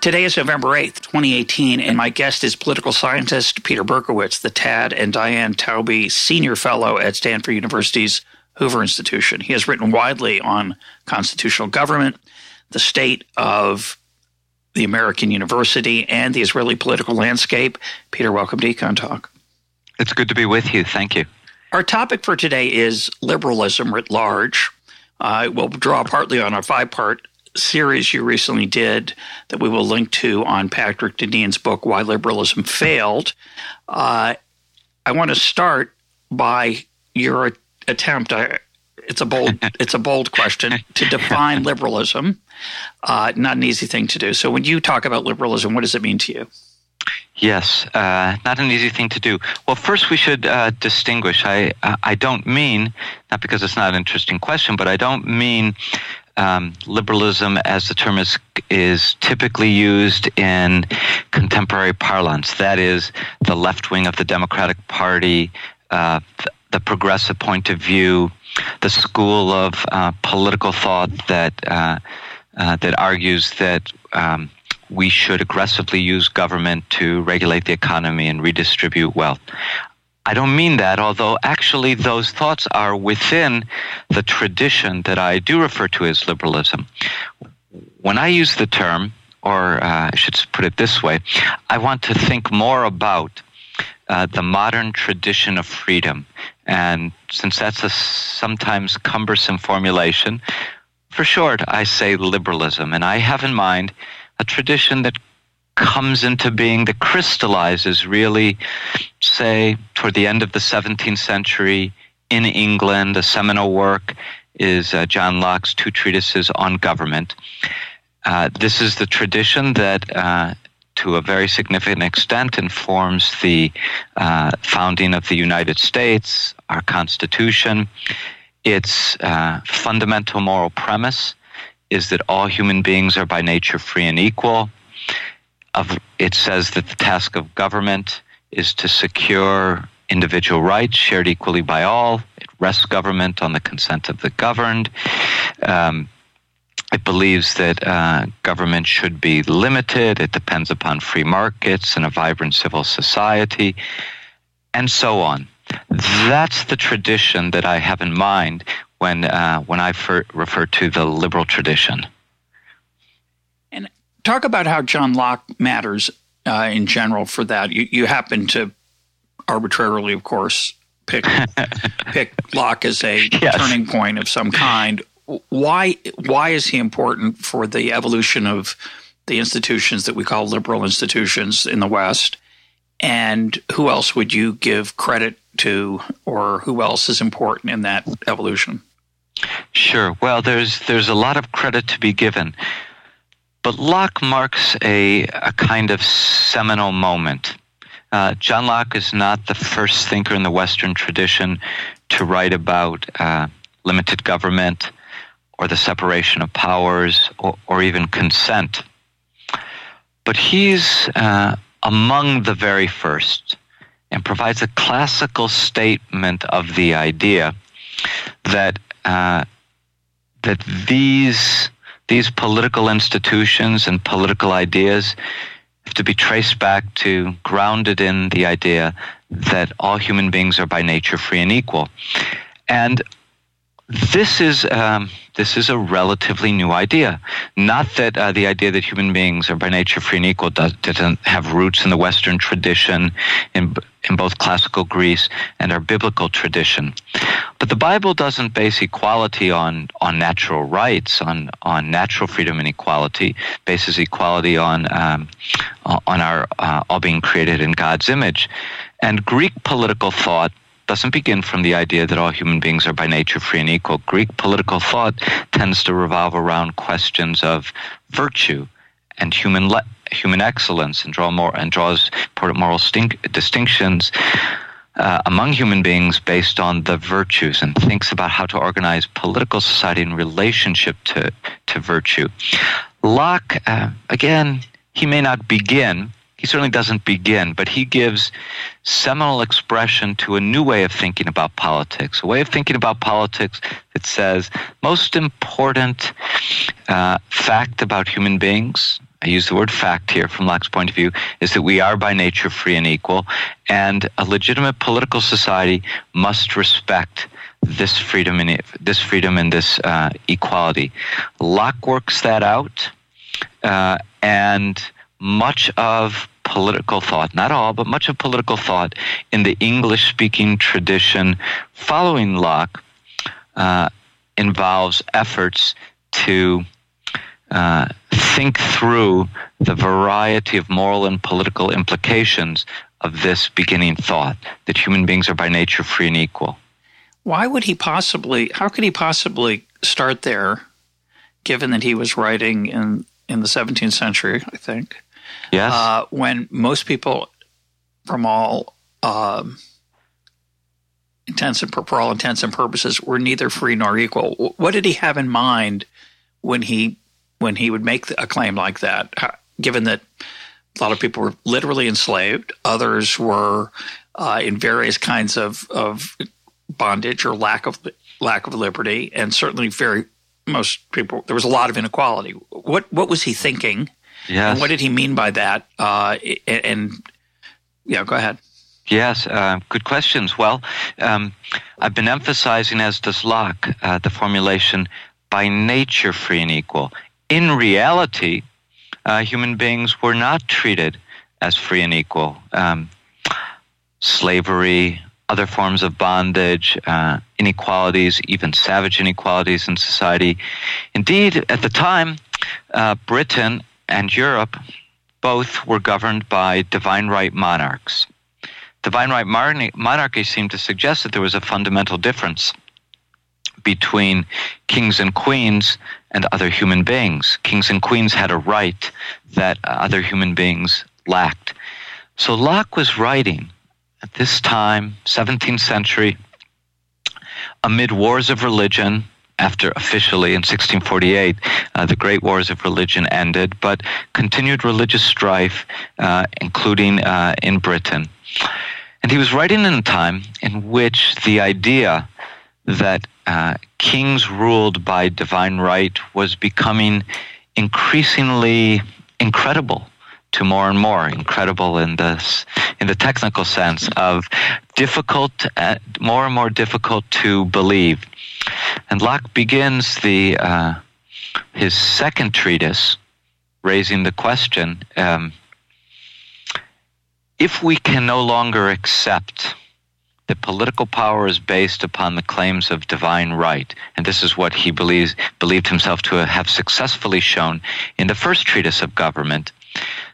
Today is November 8th, 2018, and my guest is political scientist Peter Berkowitz, the Tad and Diane Taube Senior Fellow at Stanford University's Hoover Institution. He has written widely on constitutional government, the state of the American university, and the Israeli political landscape. Peter, welcome to Econ Talk. It's good to be with you. Thank you. Our topic for today is liberalism writ large. I uh, will draw partly on a five part series you recently did that we will link to on Patrick Deneen's book, Why Liberalism Failed. Uh, I want to start by your attempt. I, it's a bold, it's a bold question to define liberalism. Uh, not an easy thing to do. So, when you talk about liberalism, what does it mean to you? Yes, uh, not an easy thing to do. Well, first we should uh, distinguish. I I don't mean not because it's not an interesting question, but I don't mean um, liberalism, as the term is, is typically used in contemporary parlance. That is, the left wing of the Democratic Party, uh, the progressive point of view, the school of uh, political thought that uh, uh that argues that. Um, we should aggressively use government to regulate the economy and redistribute wealth. I don't mean that, although actually those thoughts are within the tradition that I do refer to as liberalism. When I use the term, or uh, I should put it this way, I want to think more about uh, the modern tradition of freedom. And since that's a sometimes cumbersome formulation, for short, I say liberalism. And I have in mind a tradition that comes into being that crystallizes really, say, toward the end of the 17th century in England. A seminal work is uh, John Locke's two treatises on government. Uh, this is the tradition that, uh, to a very significant extent, informs the uh, founding of the United States, our Constitution. Its uh, fundamental moral premise is that all human beings are by nature free and equal of it says that the task of government is to secure individual rights shared equally by all. It rests government on the consent of the governed. Um, it believes that uh, government should be limited. It depends upon free markets and a vibrant civil society, and so on. That's the tradition that I have in mind when uh, when I fer- refer to the liberal tradition talk about how John Locke matters uh, in general for that. You, you happen to arbitrarily, of course, pick pick Locke as a yes. turning point of some kind. Why why is he important for the evolution of the institutions that we call liberal institutions in the West? And who else would you give credit to, or who else is important in that evolution? Sure. Well, there's there's a lot of credit to be given. But Locke marks a, a kind of seminal moment. Uh, John Locke is not the first thinker in the Western tradition to write about uh, limited government or the separation of powers or, or even consent. But he's uh, among the very first and provides a classical statement of the idea that uh, that these these political institutions and political ideas have to be traced back to grounded in the idea that all human beings are by nature free and equal. And this is um, this is a relatively new idea. Not that uh, the idea that human beings are by nature free and equal does, doesn't have roots in the Western tradition, in in both classical Greece and our biblical tradition. But the Bible doesn't base equality on on natural rights, on on natural freedom and equality. Bases equality on um, on our uh, all being created in God's image. And Greek political thought doesn't begin from the idea that all human beings are by nature free and equal. Greek political thought tends to revolve around questions of virtue and human le- human excellence and draw more and draws important moral stink- distinctions uh, among human beings based on the virtues and thinks about how to organize political society in relationship to to virtue. Locke, uh, again, he may not begin. He certainly doesn't begin, but he gives seminal expression to a new way of thinking about politics, a way of thinking about politics that says most important uh, fact about human beings, I use the word fact here from Locke's point of view, is that we are by nature free and equal, and a legitimate political society must respect this freedom and this freedom and this uh, equality. Locke works that out, uh, and much of political thought, not all, but much of political thought in the English speaking tradition following Locke uh, involves efforts to uh, think through the variety of moral and political implications of this beginning thought that human beings are by nature free and equal. Why would he possibly, how could he possibly start there, given that he was writing in, in the 17th century, I think? Yes. Uh, when most people, from all um, intents and for all intents and purposes, were neither free nor equal. What did he have in mind when he when he would make a claim like that? Given that a lot of people were literally enslaved, others were uh, in various kinds of, of bondage or lack of lack of liberty, and certainly very most people there was a lot of inequality. What what was he thinking? Yes. And what did he mean by that? Uh, and, yeah, go ahead. Yes, uh, good questions. Well, um, I've been emphasizing, as does Locke, uh, the formulation by nature free and equal. In reality, uh, human beings were not treated as free and equal. Um, slavery, other forms of bondage, uh, inequalities, even savage inequalities in society. Indeed, at the time, uh, Britain and Europe both were governed by divine right monarchs. Divine right monarchy seemed to suggest that there was a fundamental difference between kings and queens and other human beings. Kings and queens had a right that other human beings lacked. So Locke was writing at this time, 17th century, amid wars of religion, after officially in 1648 uh, the great wars of religion ended, but continued religious strife, uh, including uh, in Britain. And he was writing in a time in which the idea that uh, kings ruled by divine right was becoming increasingly incredible to more and more incredible in this in the technical sense of difficult uh, more and more difficult to believe. And Locke begins the uh, his second treatise raising the question um, if we can no longer accept that political power is based upon the claims of divine right, and this is what he believes, believed himself to have successfully shown in the first treatise of government,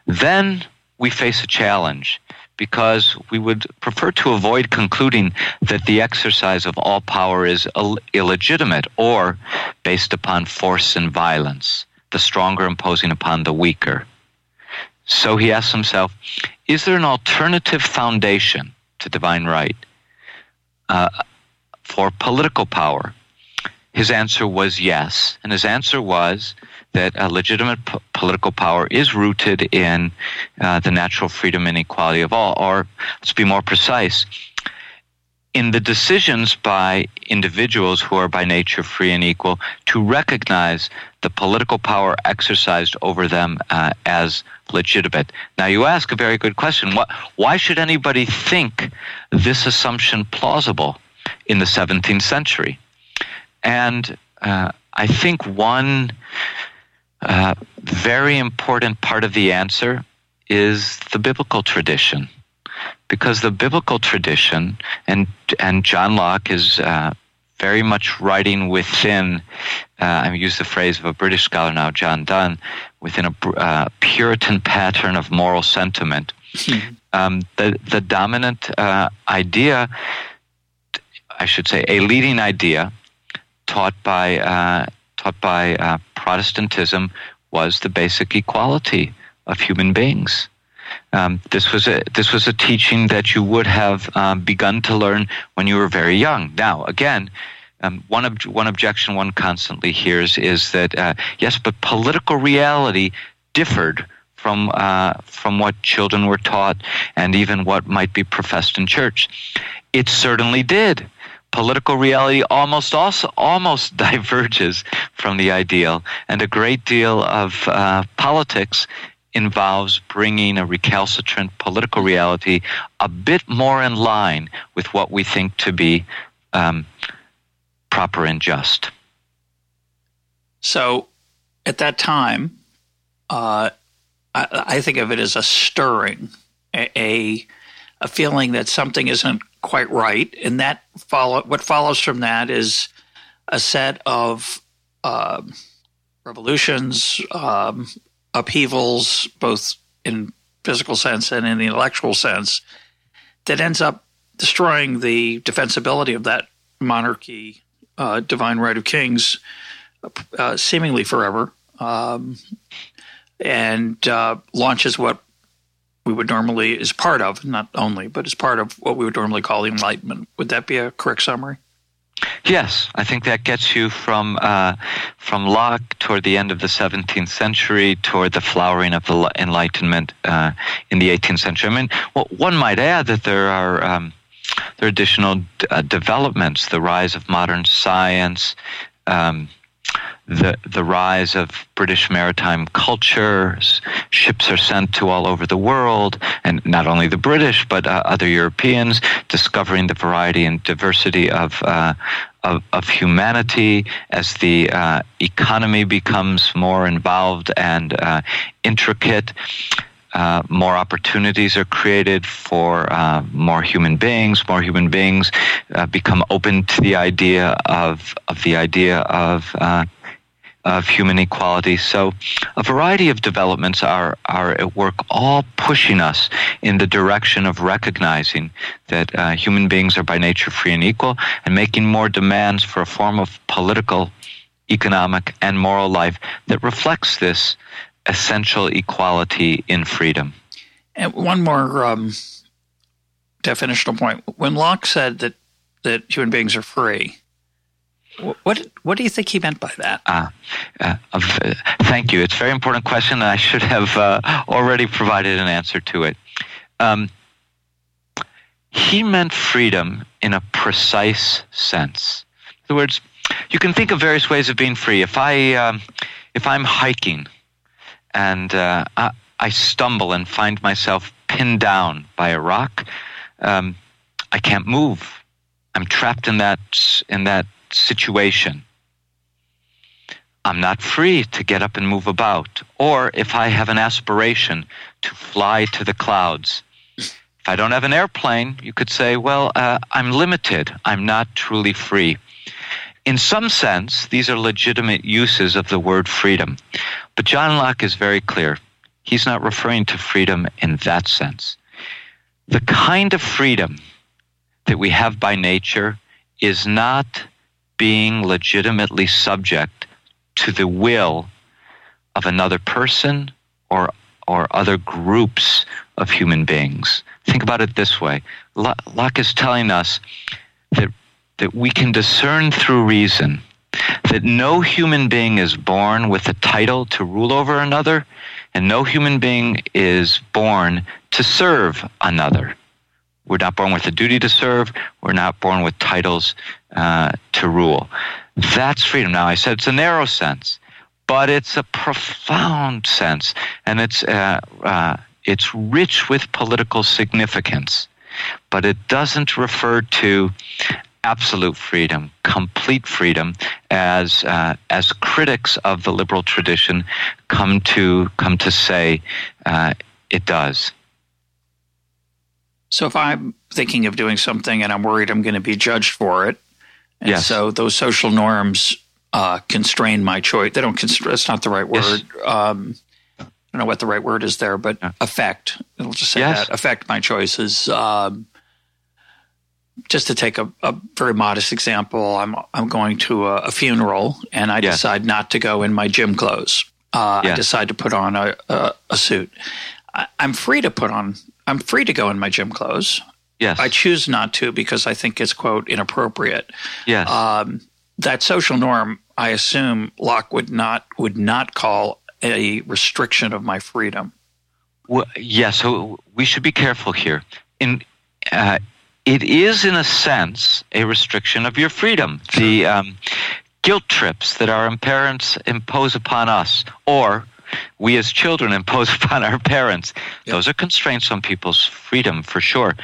then we face a challenge because we would prefer to avoid concluding that the exercise of all power is Ill- illegitimate or based upon force and violence, the stronger imposing upon the weaker. So he asks himself, is there an alternative foundation to divine right uh, for political power? His answer was yes. And his answer was that a legitimate p- political power is rooted in uh, the natural freedom and equality of all, or let's be more precise, in the decisions by individuals who are by nature free and equal to recognize the political power exercised over them uh, as legitimate. Now, you ask a very good question. What, why should anybody think this assumption plausible in the 17th century? And uh, I think one uh, very important part of the answer is the biblical tradition. Because the biblical tradition, and, and John Locke is uh, very much writing within, uh, I use the phrase of a British scholar now, John Dunn, within a uh, Puritan pattern of moral sentiment. Mm-hmm. Um, the, the dominant uh, idea, I should say, a leading idea taught by, uh, taught by uh, Protestantism was the basic equality of human beings. Um, this was a this was a teaching that you would have um, begun to learn when you were very young. Now, again, um, one ob- one objection one constantly hears is that uh, yes, but political reality differed from uh, from what children were taught and even what might be professed in church. It certainly did. Political reality almost also almost diverges from the ideal, and a great deal of uh, politics involves bringing a recalcitrant political reality a bit more in line with what we think to be um, proper and just. So, at that time, uh, I, I, think of it as a stirring, a, a feeling that something isn't quite right, and that follow what follows from that is a set of uh, revolutions, um, upheavals, both in physical sense and in the intellectual sense, that ends up destroying the defensibility of that monarchy, uh, divine right of kings, uh, seemingly forever, um, and uh, launches what we would normally is part of, not only, but is part of what we would normally call the Enlightenment. Would that be a correct summary? Yes, I think that gets you from uh, from Locke toward the end of the 17th century toward the flowering of the Enlightenment uh, in the 18th century. I mean, well, one might add that there are um, there are additional uh, developments: the rise of modern science, um, the the rise of British maritime cultures. Ships are sent to all over the world, and not only the British but uh, other Europeans, discovering the variety and diversity of. Uh, of, of, humanity as the uh, economy becomes more involved and uh, intricate. Uh, more opportunities are created for uh, more human beings. More human beings uh, become open to the idea of of the idea of uh, of human equality. So, a variety of developments are, are at work, all pushing us in the direction of recognizing that uh, human beings are by nature free and equal and making more demands for a form of political, economic, and moral life that reflects this essential equality in freedom. And one more um, definitional point. When Locke said that, that human beings are free, what what do you think he meant by that? Uh, uh, thank you. It's a very important question, and I should have uh, already provided an answer to it. Um, he meant freedom in a precise sense. In other words, you can think of various ways of being free. If I um, if I'm hiking and uh, I, I, stumble and find myself pinned down by a rock, um, I can't move. I'm trapped in that in that situation. I'm not free to get up and move about. Or if I have an aspiration to fly to the clouds, if I don't have an airplane, you could say, well, uh, I'm limited. I'm not truly free. In some sense, these are legitimate uses of the word freedom. But John Locke is very clear. He's not referring to freedom in that sense. The kind of freedom that we have by nature is not being legitimately subject to the will of another person or or other groups of human beings. Think about it this way. Locke is telling us that that we can discern through reason that no human being is born with a title to rule over another, and no human being is born to serve another. We're not born with a duty to serve. We're not born with titles uh, to rule. That's freedom. Now, I said it's a narrow sense, but it's a profound sense, and it's uh, uh, it's rich with political significance. But it doesn't refer to absolute freedom, complete freedom, as uh, as critics of the liberal tradition come to come to say uh, it does. So if I'm thinking of doing something and I'm worried I'm going to be judged for it, and yes. so those social norms uh, constrain my choice. They don't constrain. That's not the right word. Yes. Um, I don't know what the right word is there, but affect. It'll just say yes. that affect my choices. Um, just to take a, a, very modest example, I'm I'm going to a, a funeral and I yes. decide not to go in my gym clothes. uh, I decide to put on a, a, a suit. I, am free to put on. I'm free to go in my gym clothes. Yes. I choose not to because I think it's quote inappropriate. Yes. Um, that social norm, I assume Locke would not would not call a restriction of my freedom. Well, yeah. So we should be careful here. In uh, it is, in a sense, a restriction of your freedom. The um, guilt trips that our parents impose upon us, or we as children impose upon our parents, yep. those are constraints on people's freedom for sure.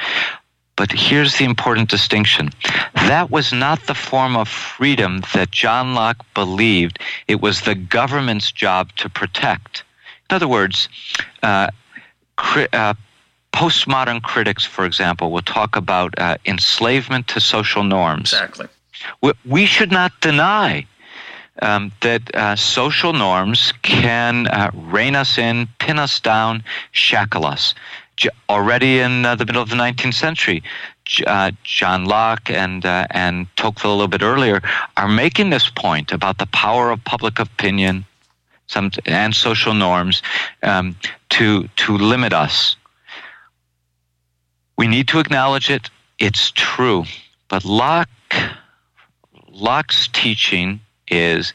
But here's the important distinction. That was not the form of freedom that John Locke believed it was the government's job to protect. In other words, uh, cri- uh, postmodern critics, for example, will talk about uh, enslavement to social norms. Exactly. We, we should not deny um, that uh, social norms can uh, rein us in, pin us down, shackle us already in uh, the middle of the 19th century, uh, John Locke and uh, and Tocqueville a little bit earlier are making this point about the power of public opinion, some and social norms um, to to limit us. We need to acknowledge it. It's true, but Locke Locke's teaching is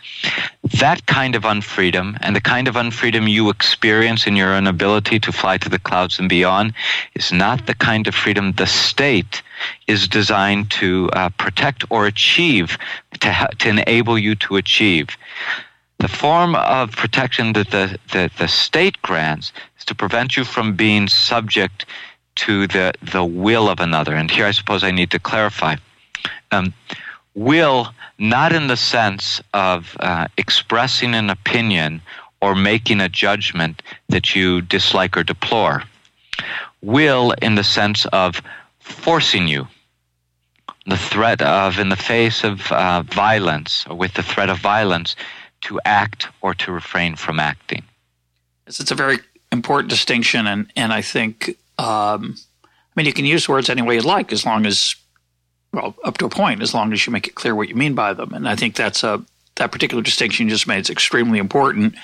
that kind of unfreedom and the kind of unfreedom you experience in your inability to fly to the clouds and beyond is not the kind of freedom the state is designed to uh, protect or achieve, to, ha- to enable you to achieve. The form of protection that the, the, the state grants is to prevent you from being subject to the, the will of another. And here I suppose I need to clarify. Um, will not in the sense of uh, expressing an opinion or making a judgment that you dislike or deplore. Will in the sense of forcing you. The threat of, in the face of uh, violence, or with the threat of violence, to act or to refrain from acting. It's a very important distinction, and, and I think, um, I mean, you can use words any way you like as long as well, up to a point, as long as you make it clear what you mean by them. And I think that's a that particular distinction you just made is extremely important.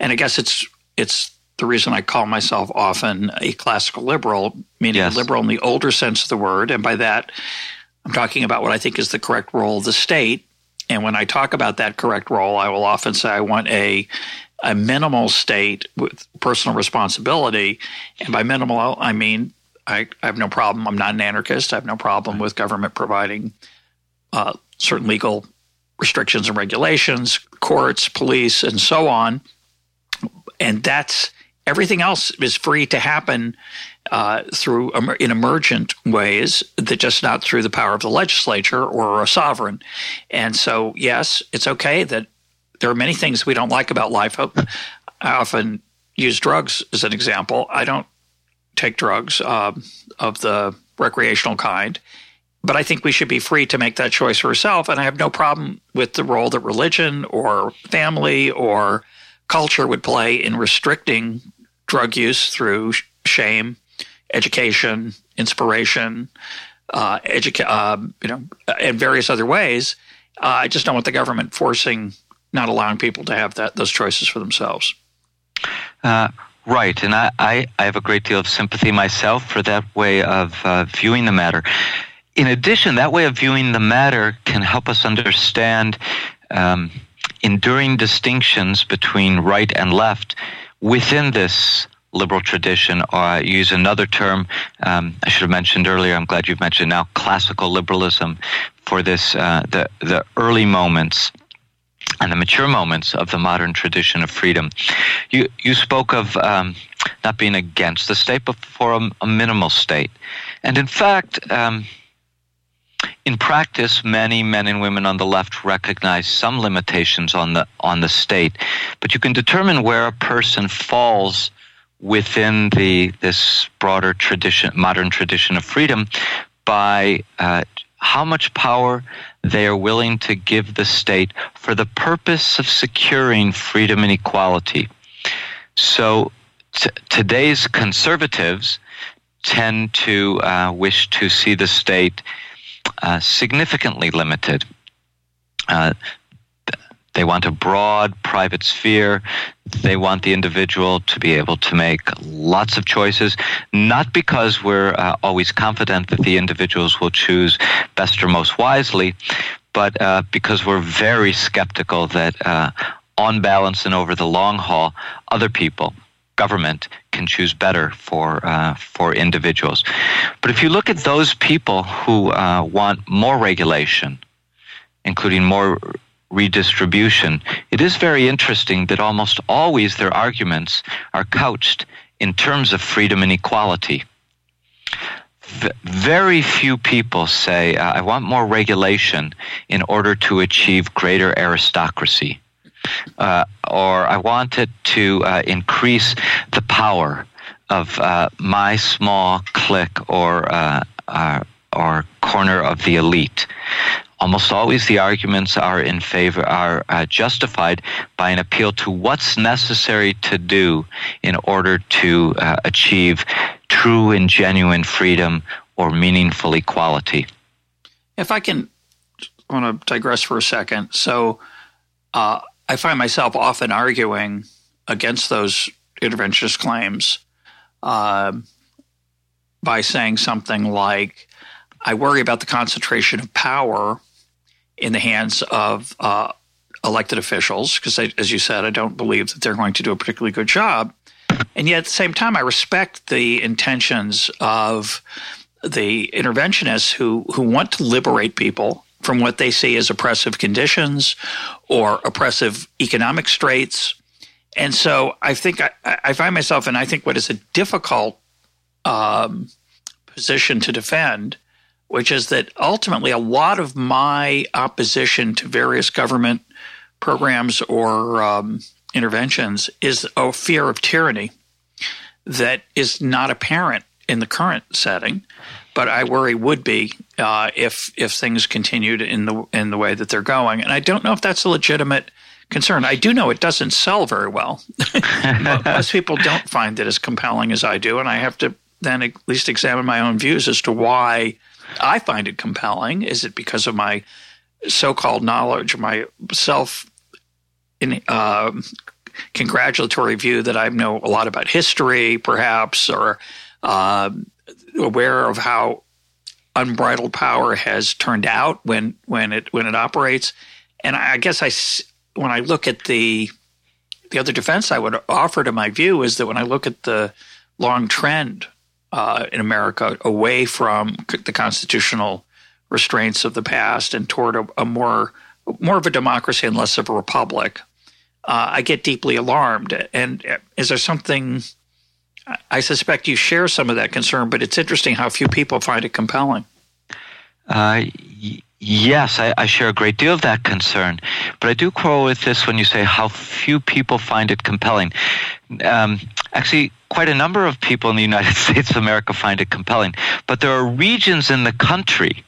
And I guess it's it's the reason I call myself often a classical liberal, meaning yes. liberal in the older sense of the word. And by that, I'm talking about what I think is the correct role of the state. And when I talk about that correct role, I will often say I want a a minimal state with personal responsibility. And by minimal, I mean I, I have no problem. I'm not an anarchist. I have no problem with government providing uh, certain legal restrictions and regulations, courts, police, and so on. And that's everything else is free to happen uh, through in emergent ways that just not through the power of the legislature or a sovereign. And so, yes, it's okay that there are many things we don't like about life. I often use drugs as an example. I don't take drugs uh, of the recreational kind. But I think we should be free to make that choice for ourselves. And I have no problem with the role that religion or family or culture would play in restricting drug use through shame, education, inspiration, uh, educa- uh, you know, and various other ways. Uh, I just don't want the government forcing, not allowing people to have that those choices for themselves. Uh, Right, and I, I, I, have a great deal of sympathy myself for that way of uh, viewing the matter. In addition, that way of viewing the matter can help us understand um, enduring distinctions between right and left within this liberal tradition, or I use another term um, I should have mentioned earlier. I'm glad you've mentioned now classical liberalism for this uh, the the early moments and the mature moments of the modern tradition of freedom. You you spoke of um, not being against the state, but for a, a minimal state, and in fact. Um, in practice, many men and women on the left recognize some limitations on the on the state, but you can determine where a person falls within the this broader tradition, modern tradition of freedom, by uh, how much power they are willing to give the state for the purpose of securing freedom and equality. So t- today's conservatives tend to uh, wish to see the state uh, significantly limited. Uh, they want a broad private sphere. They want the individual to be able to make lots of choices, not because we're uh, always confident that the individuals will choose best or most wisely, but uh, because we're very skeptical that uh, on balance and over the long haul, other people, government, can choose better for uh, for individuals. But if you look at those people who uh, want more regulation, including more redistribution, it is very interesting that almost always their arguments are couched in terms of freedom and equality. V- very few people say, I want more regulation in order to achieve greater aristocracy uh, or I wanted to uh, increase the power of uh, my small clique or uh, or corner of the elite. Almost always, the arguments are in favor are uh, justified by an appeal to what's necessary to do in order to achieve true and genuine freedom or meaningful equality. If I can, I want to digress for a second. So. Uh, I find myself often arguing against those interventionist claims uh, by saying something like, I worry about the concentration of power in the hands of uh, elected officials, because as you said, I don't believe that they're going to do a particularly good job. And yet at the same time, I respect the intentions of the interventionists who, who want to liberate people from what they see as oppressive conditions or oppressive economic straits. And so I think I, I find myself, and I think what is a difficult um, position to defend, which is that ultimately a lot of my opposition to various government programs or um, interventions is a fear of tyranny that is not apparent in the current setting but I worry would be uh, if if things continued in the in the way that they're going. And I don't know if that's a legitimate concern. I do know it doesn't sell very well. Most people don't find it as compelling as I do, and I have to then at least examine my own views as to why I find it compelling. Is it because of my so-called knowledge, my self in, uh, congratulatory view that I know a lot about history, perhaps, or uh, aware of how unbridled power has turned out when when it when it operates. And I guess I when I look at the the other defense I would offer to my view is that when I look at the long trend uh, in America away from the constitutional restraints of the past and toward a, a more more of a democracy and less of a republic, uh, I get deeply alarmed. And uh, is there something I suspect you share some of that concern, but it's interesting how few people find it compelling. Uh, y- yes, I, I, share a great deal of that concern, but I do quarrel with this when you say how few people find it compelling. Um, actually, quite a number of people in the United States of America find it compelling, but there are regions in the country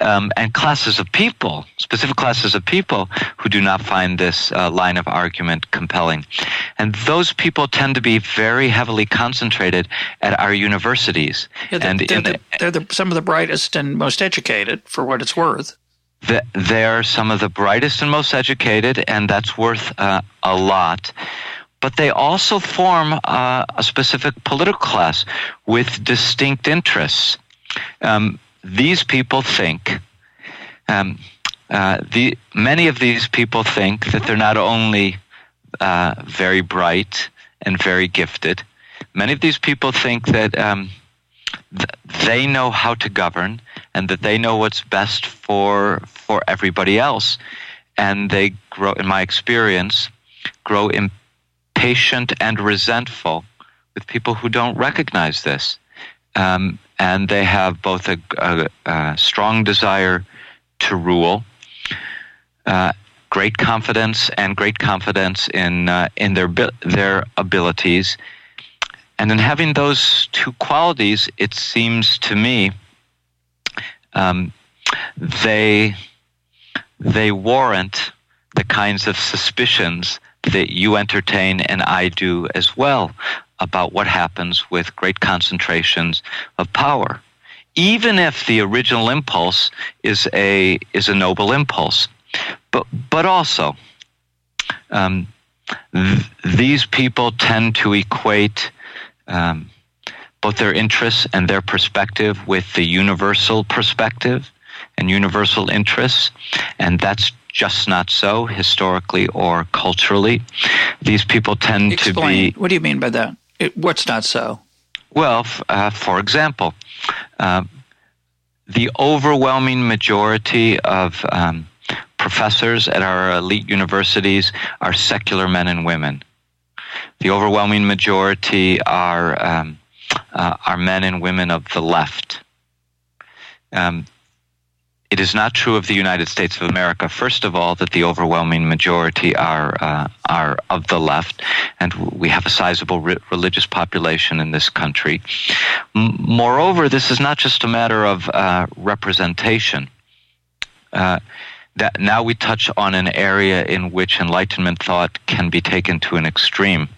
um, and classes of people, specific classes of people, who do not find this uh, line of argument compelling. And those people tend to be very heavily concentrated at our universities. Yeah, they're, and they're, the, they're the, some of the brightest and most educated, for what it's worth. The, they're some of the brightest and most educated, and that's worth uh, a lot but they also form uh, a specific political class with distinct interests. Um, these people think, um, uh, the, many of these people think that they're not only uh, very bright and very gifted, many of these people think that um, th- they know how to govern and that they know what's best for for everybody else, and they grow, in my experience, grow impatient and resentful with people who don't recognize this. Um, and they have both a, a, a strong desire to rule, uh, great confidence, and great confidence in uh, in their their abilities. And in having those two qualities, it seems to me um, they they warrant the kinds of suspicions that you entertain and I do as well about what happens with great concentrations of power. Even if the original impulse is a is a noble impulse. But but also um, th- these people tend to equate um, both their interests and their perspective with the universal perspective and universal interests, and that's just not so historically or culturally. These people tend Explain. to be. What do you mean by that? It, what's not so? Well, f- uh, for example, uh, the overwhelming majority of um, professors at our elite universities are secular men and women. The overwhelming majority are um, uh, are men and women of the left. Um, it is not true of the United States of America. First of all, that the overwhelming majority are uh, are of the left, and we have a sizable re- religious population in this country. M- moreover, this is not just a matter of uh, representation. Uh, that now we touch on an area in which Enlightenment thought can be taken to an extreme.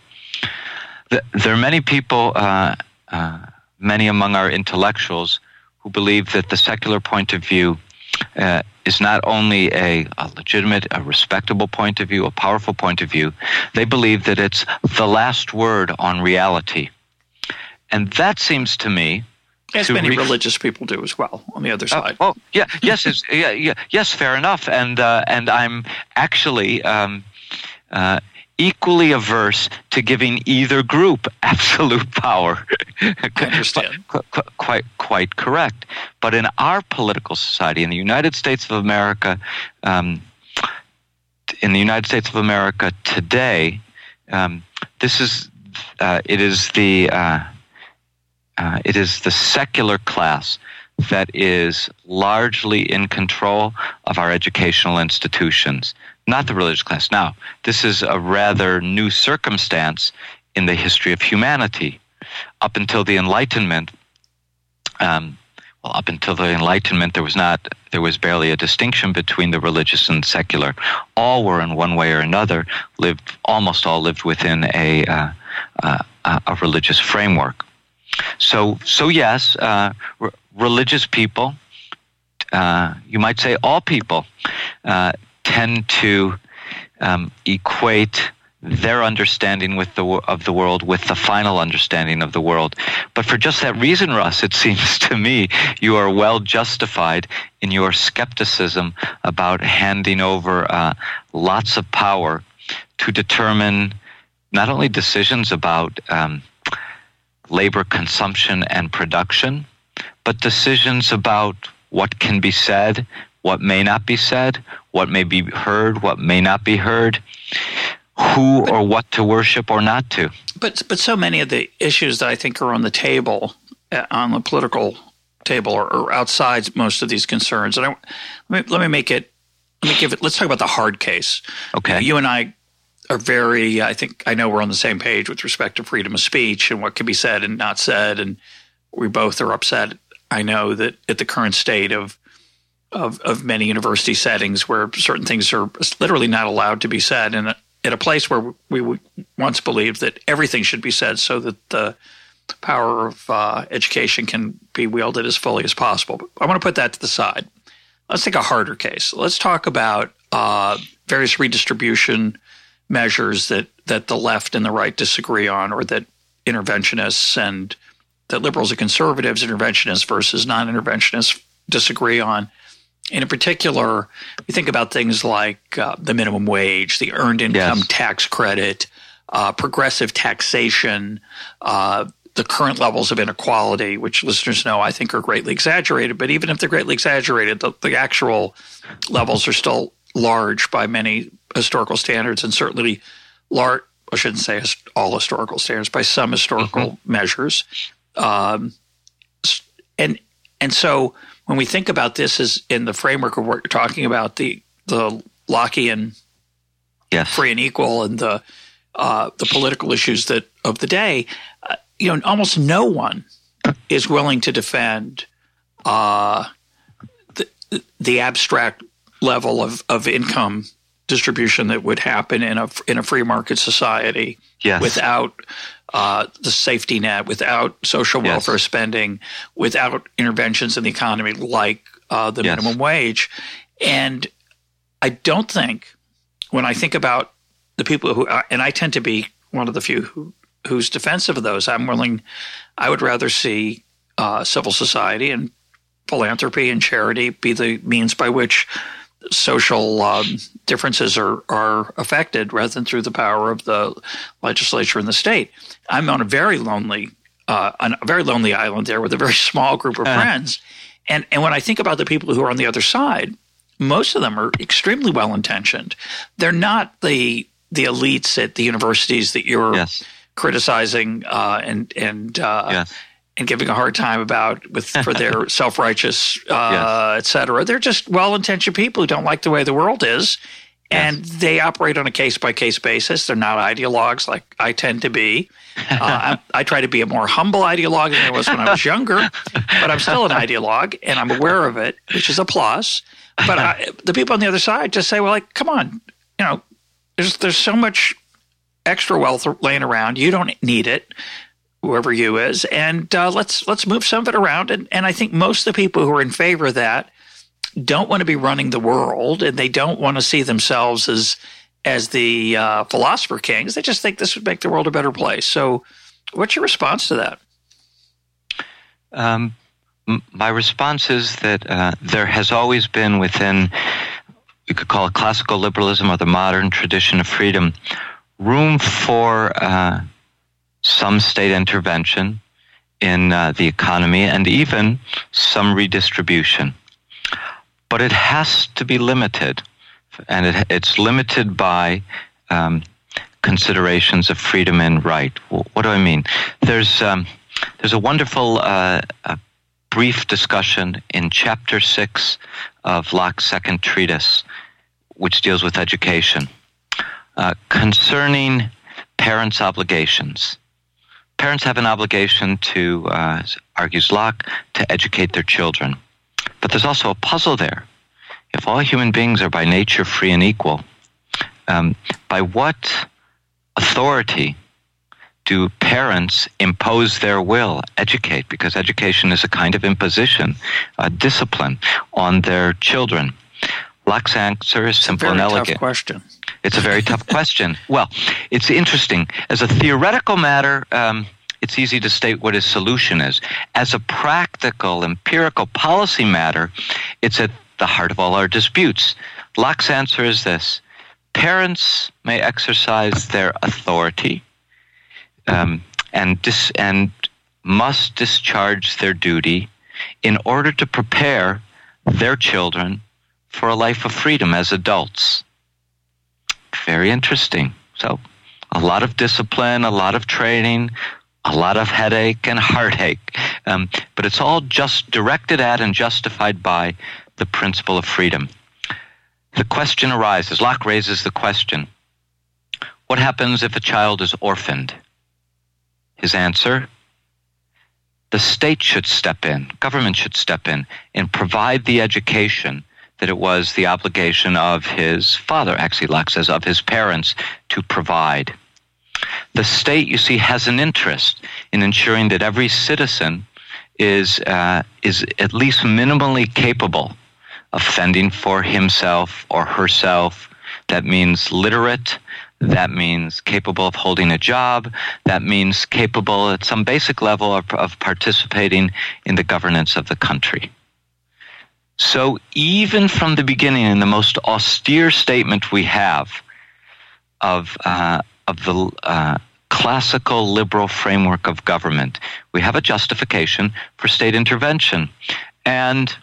The, there are many people, uh, uh, many among our intellectuals, who believe that the secular point of view uh, is not only a, a, legitimate, a respectable point of view, a powerful point of view, they believe that it's the last word on reality. And that seems to me. As many ref- religious people do as well on the other side. oh, yeah, yes, yeah, yeah, yes, fair enough. And, uh, and I'm actually. Um, uh, equally averse to giving either group absolute power. Understand. quite, quite, quite correct. But in our political society, in the United States of America, um, in the United States of America today, um, this is uh, it is the uh, uh, it is the secular class that is largely in control of our educational institutions not the religious class. Now, this is a rather new circumstance in the history of humanity. Up until the Enlightenment, um, well, up until the Enlightenment, there was not, there was barely a distinction between the religious and secular. All were, in one way or another, lived, almost all lived within a, uh, uh, a religious framework. So, so yes, uh, religious people, uh, you might say all people, uh, tend to um, equate their understanding with the of the world with the final understanding of the world. But for just that reason, Russ, it seems to me you are well justified in your skepticism about handing over uh, lots of power to determine not only decisions about um, labor consumption and production, but decisions about what can be said, what may not be said, what may be heard, what may not be heard, who but, or what to worship or not to. But but so many of the issues that I think are on the table, uh, on the political table, or, or outside most of these concerns. And I, let me let me make it. Let me give it. Let's talk about the hard case. Okay. You and I are very. I think I know we're on the same page with respect to freedom of speech and what can be said and not said, and we both are upset. I know that at the current state of of, of many university settings where certain things are literally not allowed to be said and at a place where we once believed that everything should be said so that the power of uh, education can be wielded as fully as possible. But I want to put that to the side. Let's take a harder case. Let's talk about uh, various redistribution measures that, that the left and the right disagree on, or that interventionists and that liberals and conservatives, interventionists versus non interventionists, disagree on. And in particular, we think about things like uh, the minimum wage, the earned income yes. tax credit, uh, progressive taxation, uh, the current levels of inequality, which listeners know I think are greatly exaggerated. But even if they're greatly exaggerated, the, the actual levels are still large by many historical standards, and certainly large. I shouldn't say all historical standards by some historical mm-hmm. measures. Um, and and so when we think about this as in the framework of what you're talking about, the the Lockean yes. free and equal and the uh, the political issues that of the day, uh, you know, almost no one is willing to defend uh, the, the abstract level of, of income distribution that would happen in a in a free market society yes. without uh, the safety net, without social welfare yes. spending, without interventions in the economy like uh, the yes. minimum wage. And I don't think, when I think about the people who, uh, and I tend to be one of the few who, who's defensive of those. I'm willing, I would rather see uh, civil society and philanthropy and charity be the means by which social um, differences are, are affected rather than through the power of the legislature and the state. I'm on a very lonely, uh, on a very lonely island there with a very small group of uh-huh. friends. And, and when I think about the people who are on the other side, most of them are extremely well intentioned. They're not the the elites at the universities that you're yes. criticizing uh, and and uh, yes. And giving a hard time about with for their self righteous uh, yes. et cetera. They're just well intentioned people who don't like the way the world is. And they operate on a case by case basis. They're not ideologues like I tend to be. Uh, I, I, try to be a more humble ideologue than I was when I was younger, but I'm still an ideologue and I'm aware of it, which is a plus. But I, the people on the other side just say, well, like, come on, you know, there's there's so much extra wealth laying around. You don't need it, whoever you is, and uh, let's let's move some of it around. And and I think most of the people who are in favor of that don't want to be running the world, and they don't want to see themselves as as the uh, philosopher kings. They just think this would make the world a better place. So, what's your response to that? Um, my response is that uh, there has always been within, you could call it classical liberalism or the modern tradition of freedom, room for uh, some state intervention in uh, the economy and even some redistribution. But it has to be limited, and it, it's limited by um, considerations of freedom and right. What do I mean? There's um, there's a wonderful uh, brief discussion in chapter 6 of Locke's second treatise, which deals with education, uh, concerning parents' obligations. Parents have an obligation to, uh, argues Locke, to educate their children. But there's also a puzzle there. If all human beings are by nature free and equal, um, by what authority do parents impose their will, educate, because education is a kind of imposition, a discipline on their children? Locke's answer is simple and elegant. question. It's a very tough question. Well, it's interesting. As a theoretical matter, um, it's easy to state what his solution is. As a practical, empirical policy matter, it's at the heart of all our disputes. Locke's answer is this Parents may exercise their authority um, and dis- and must discharge their duty in order to prepare their children for a life of freedom as adults. Very interesting. So, a lot of discipline, a lot of training, a lot of headache and heartache. Um, but it's all just directed at and justified by the principle of freedom. The question arises, Locke raises the question what happens if a child is orphaned? His answer the state should step in, government should step in, and provide the education that it was the obligation of his father, Locke says, of his parents to provide. The state, you see, has an interest in ensuring that every citizen is, uh, is at least minimally capable of fending for himself or herself. That means literate, that means capable of holding a job. That means capable at some basic level of, of participating in the governance of the country. So even from the beginning, in the most austere statement we have of, uh, of the uh, classical liberal framework of government, we have a justification for state intervention. And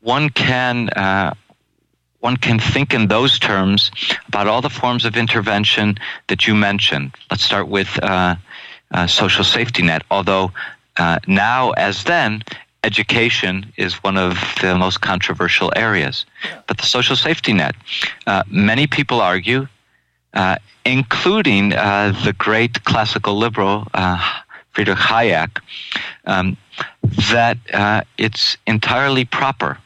one can uh, one can think in those terms about all the forms of intervention that you mentioned. Let's start with uh, uh, social safety net, although uh, now, as then, education is one of the most controversial areas. But the social safety net, uh, many people argue, uh, including uh, the great classical liberal Friedrich Hayek, um, that it's entirely proper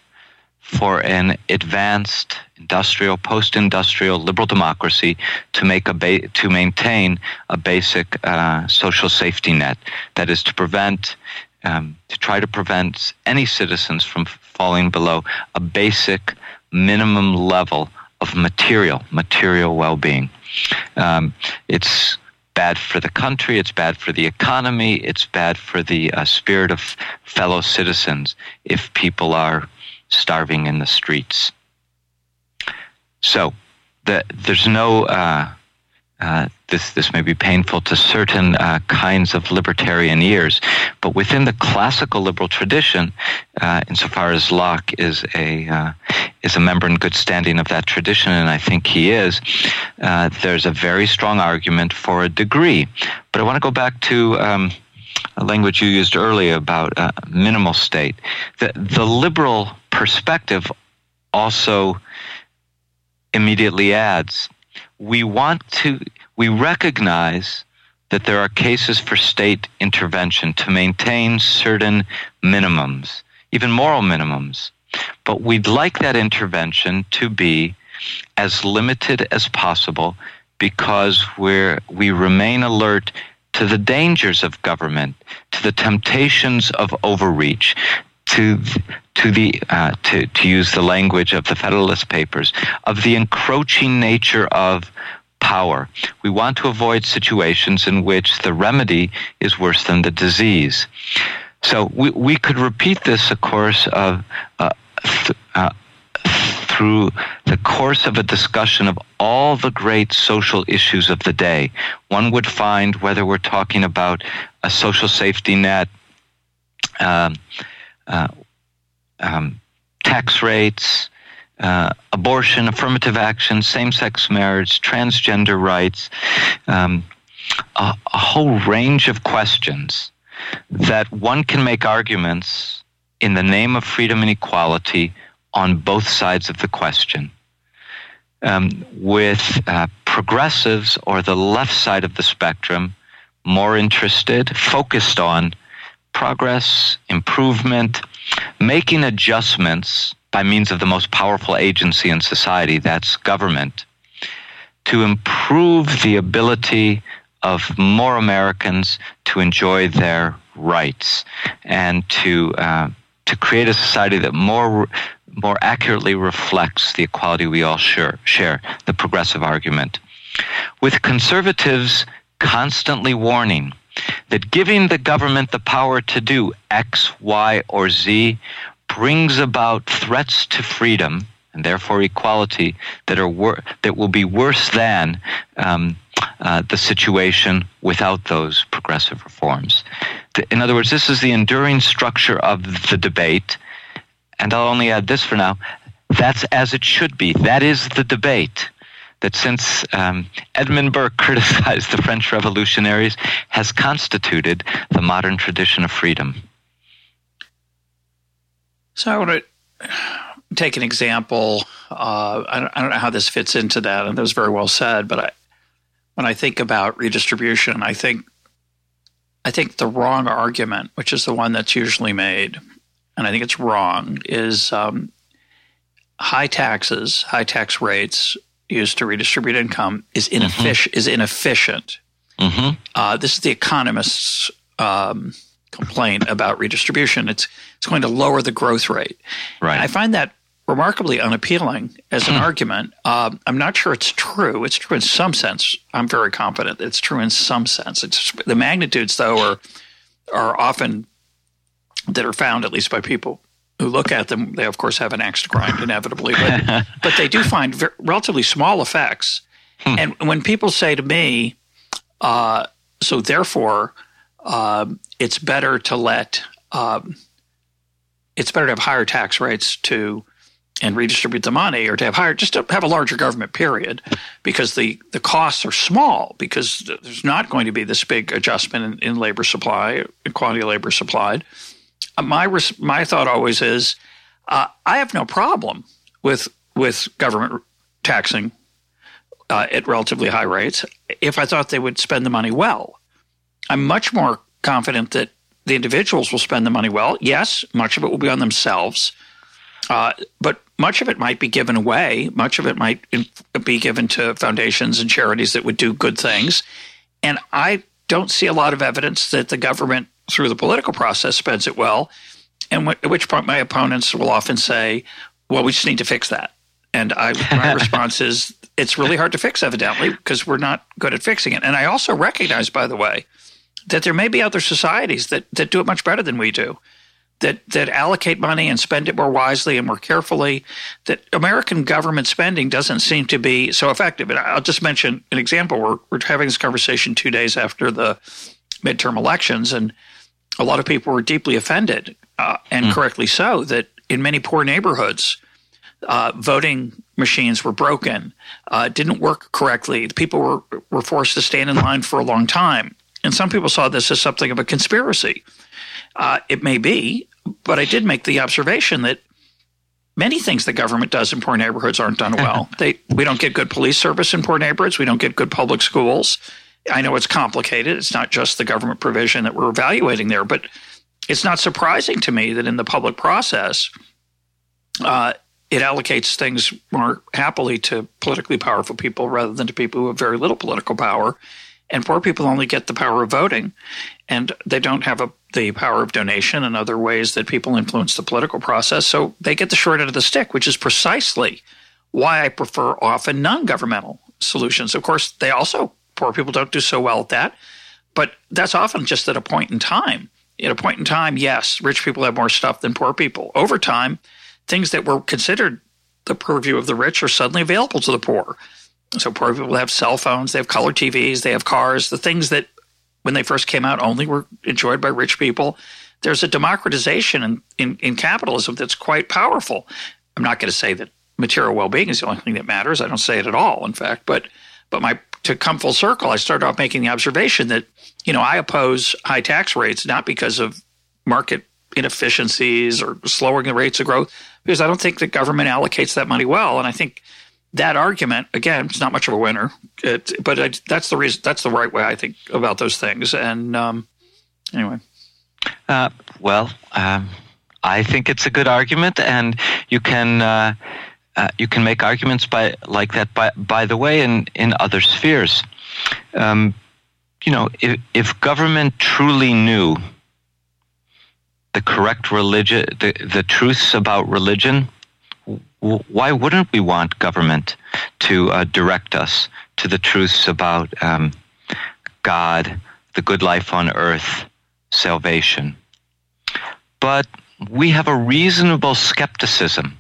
for an advanced industrial, post-industrial liberal democracy to make a ba- to maintain a basic uh, social safety net. That is to prevent, um, to try to prevent any citizens from falling below a basic minimum level of material, material well-being. Um, it's bad for the country, it's bad for the economy, it's bad for the uh, spirit of fellow citizens if people are starving in the streets. So, the, there's no uh, uh, this this may be painful to certain uh, kinds of libertarian ears, but within the classical liberal tradition, uh, insofar as Locke is a uh, is a member in good standing of that tradition, and I think he is, uh, there's a very strong argument for a degree. But I want to go back to. Um, a language you used earlier about minimal state. The, the liberal perspective also immediately adds we want to, we recognize that there are cases for state intervention to maintain certain minimums, even moral minimums. But we'd like that intervention to be as limited as possible because we're, we remain alert to the dangers of government, to the temptations of overreach, to to the uh, to to use the language of the Federalist Papers of the encroaching nature of power. We want to avoid situations in which the remedy is worse than the disease. So we we could repeat this, of course, of uh, th- uh, through the course of a discussion of all the great social issues of the day. One would find whether we're talking about a social safety net. Um, uh, um, tax rates, uh, abortion, affirmative action, same sex marriage, transgender rights, um, a, a, whole range of questions that one can make arguments in the name of freedom and equality on both sides of the question. Um, with uh, progressives or the left side of the spectrum more interested, focused on progress, improvement, making adjustments by means of the most powerful agency in society, that's government, to improve the ability of more Americans to enjoy their rights and to uh, to create a society that more more accurately reflects the equality we all share, share the progressive argument. With conservatives constantly warning that giving the government the power to do X, Y, or Z brings about threats to freedom and therefore equality that are wor- that will be worse than um, uh, the situation without those progressive reforms. In other words, this is the enduring structure of the debate. And I'll only add this for now. That's as it should be. That is the debate that since um, Edmund Burke criticized the French revolutionaries, has constituted the modern tradition of freedom. So I want to take an example. Uh, I, don't, I, don't, know how this fits into that, and that was very well said. But I, when I think about redistribution, I think I think the wrong argument, which is the one that's usually made, and I think it's wrong, is um, high taxes, high tax rates used to redistribute income is inefficient. Mm-hmm. Is inefficient. Mm-hmm. Uh, this is the economist's um, complaint about redistribution. It's it's going to lower the growth rate. Right. And I find that remarkably unappealing as an hmm. argument. Uh, I'm not sure it's true. It's true in some sense. I'm very confident it's true in some sense. It's the magnitudes though are are often that are found at least by people who look at them, they of course have an axe to grind inevitably, but, but they do find very, relatively small effects. Hmm. And when people say to me, uh, so therefore, uh, it's better to let um, it's better to have higher tax rates to and redistribute the money, or to have higher just to have a larger government period, because the the costs are small because there's not going to be this big adjustment in, in labor supply, in quantity of labor supplied my my thought always is, uh, I have no problem with with government taxing uh, at relatively high rates if I thought they would spend the money well. I'm much more confident that the individuals will spend the money well. Yes, much of it will be on themselves, uh, but much of it might be given away. Much of it might be given to foundations and charities that would do good things. And I don't see a lot of evidence that the government through the political process spends it well. And at which point my opponents will often say, well, we just need to fix that. And I, my response is it's really hard to fix, evidently, because we're not good at fixing it. And I also recognize, by the way, that there may be other societies that, that do it much better than we do, that, that allocate money and spend it more wisely and more carefully, that American government spending doesn't seem to be so effective. And I'll just mention an example. We're, we're having this conversation two days after the midterm elections, and a lot of people were deeply offended, uh, and mm. correctly so, that in many poor neighborhoods, uh, voting machines were broken, uh, didn't work correctly. The people were, were forced to stand in line for a long time. And some people saw this as something of a conspiracy. Uh, it may be, but I did make the observation that many things the government does in poor neighborhoods aren't done well. they, we don't get good police service in poor neighborhoods. We don't get good public schools. I know it's complicated. It's not just the government provision that we're evaluating there, but it's not surprising to me that in the public process, uh, it allocates things more happily to politically powerful people rather than to people who have very little political power. And poor people only get the power of voting, and they don't have a, the power of donation and other ways that people influence the political process. So they get the short end of the stick, which is precisely why I prefer often non governmental solutions. Of course, they also, poor people don't do so well at that, but that's often just at a point in time. At a point in time, yes, rich people have more stuff than poor people. Over time, things that were considered the purview of the rich are suddenly available to the poor. So poor people have cell phones, they have color TVs, they have cars, the things that when they first came out only were enjoyed by rich people. There's a democratization in, in, in capitalism that's quite powerful. I'm not going to say that material well-being is the only thing that matters. I don't say it at all, in fact. But but my to come full circle, I started off making the observation that you know I oppose high tax rates not because of market inefficiencies or slowing the rates of growth, because I don't think the government allocates that money well. And I think that argument, again, it's not much of a winner, it, but I, that's the reason. That's the right way I think about those things. And um, anyway, uh, well, um, I think it's a good argument, and you can. Uh, uh, you can make arguments by like that. By by the way, in in other spheres, um, you know, if, if government truly knew the correct religion, the, the truths about religion, why wouldn't we want government to uh, direct us to the truths about um, God, the good life on earth, salvation? But we have a reasonable skepticism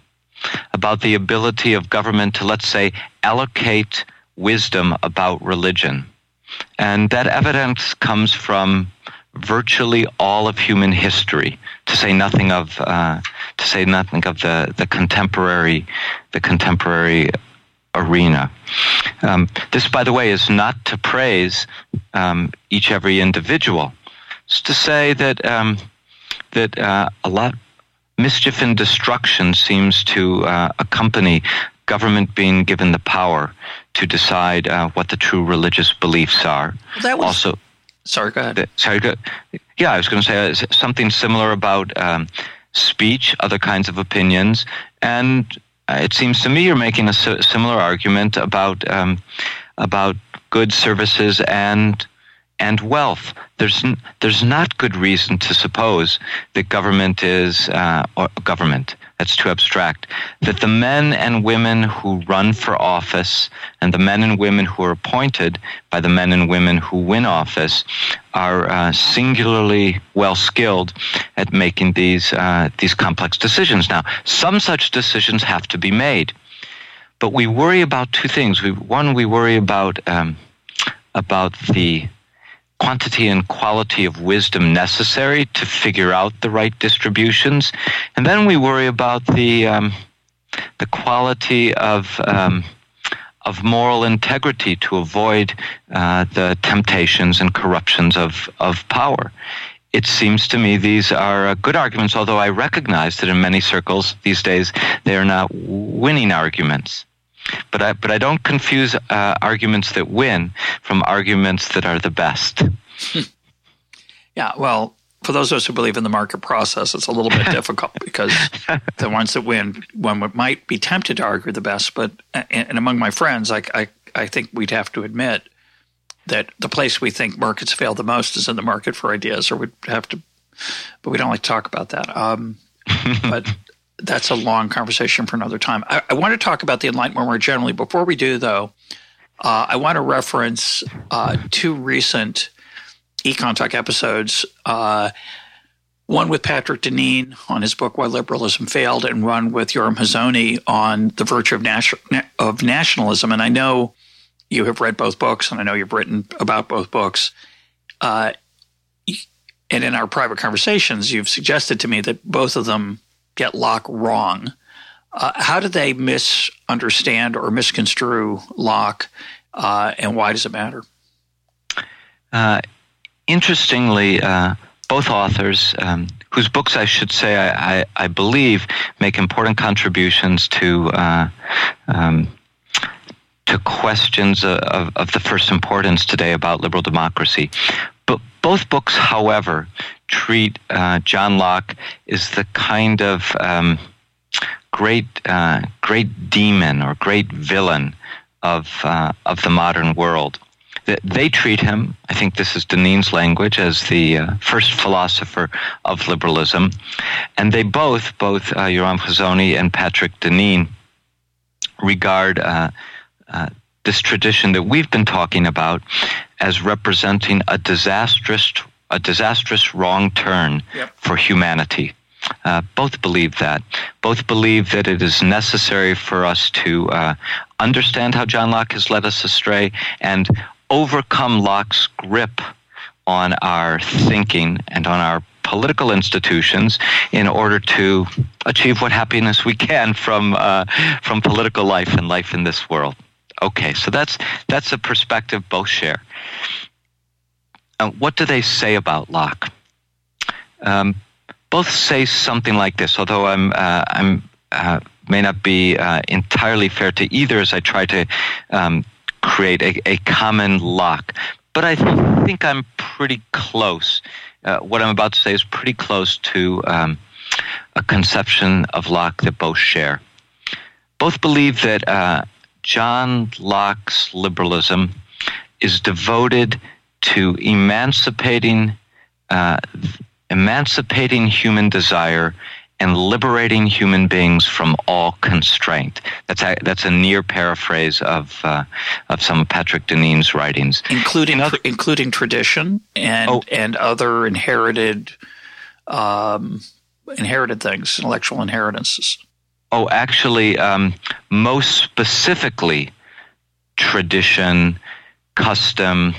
about the ability of government to, let's say, allocate wisdom about religion. And that evidence comes from virtually all of human history, to say nothing of uh, to say nothing of the, the contemporary the contemporary arena. Um, this, by the way, is not to praise um, each every individual. It's to say that um, that uh, a lot mischief and destruction seems to uh, accompany government being given the power to decide uh, what the true religious beliefs are. That was, also, Sorry, go ahead. Sorry, go, yeah, I was going to say uh, something similar about um, speech, other kinds of opinions, and uh, it seems to me you're making a similar argument about um, about goods, services, and and wealth. There's n- there's not good reason to suppose that government is uh, or government that's too abstract. That the men and women who run for office and the men and women who are appointed by the men and women who win office are uh, singularly well skilled at making these uh, these complex decisions. Now, some such decisions have to be made, but we worry about two things. We, one, we worry about um, about the quantity and quality of wisdom necessary to figure out the right distributions, and then we worry about the um, the quality of um, of moral integrity to avoid uh, the temptations and corruptions of of power. It seems to me these are uh, good arguments, although I recognize that in many circles these days they are not winning arguments. But I, but I don't confuse uh, arguments that win from arguments that are the best. yeah, well, for those of us who believe in the market process, it's a little bit difficult because the ones that win, one might be tempted to argue the best. But and among my friends, I, I, I think we'd have to admit that the place we think markets fail the most is in the market for ideas, or we'd have to, but we don't like to talk about that. Um, but that's a long conversation for another time. I, I want to talk about the Enlightenment more generally. Before we do, though, uh, I want to reference uh, two recent Econ Talk episodes. Uh, one with Patrick Deneen on his book Why Liberalism Failed, and one with Yoram Hazony on the virtue of, nation- of nationalism. And I know you have read both books, and I know you've written about both books. Uh, and in our private conversations, you've suggested to me that both of them get Locke wrong. Uh, how do they misunderstand or misconstrue Locke, uh, and why does it matter? Uh, interestingly, uh, both authors, um, whose books I should say I, I, I, believe make important contributions to uh, um, to questions of, of the first importance today about liberal democracy. Both books, however, treat uh, John Locke as the kind of um, great uh, great demon or great villain of uh, of the modern world. They treat him, I think this is Deneen's language, as the uh, first philosopher of liberalism, and they both, both uh, Yoram Hazony and Patrick Deneen, regard uh, this tradition that we've been talking about as representing a disastrous a disastrous wrong turn yep. for humanity. Uh, both believe that. Both believe that it is necessary for us to uh, understand how John Locke has led us astray and overcome Locke's grip on our thinking and on our political institutions in order to achieve what happiness we can from uh, from political life and life in this world. Okay, so that's that's a perspective both share. Uh, what do they say about Locke? Um, both say something like this, although I'm uh, I'm uh, may not be uh, entirely fair to either, as I try to um, create a, a, common Locke. But I think I'm pretty close. Uh, what I'm about to say is pretty close to um, a conception of Locke that both share. Both believe that uh, John Locke's liberalism is devoted to emancipating uh, emancipating human desire and liberating human beings from all constraint. That's a, that's a near paraphrase of uh, of some of Patrick Deneen's writings, including other, including tradition and oh, and other inherited um, inherited things, intellectual inheritances. Oh, actually, um, most specifically, tradition, custom,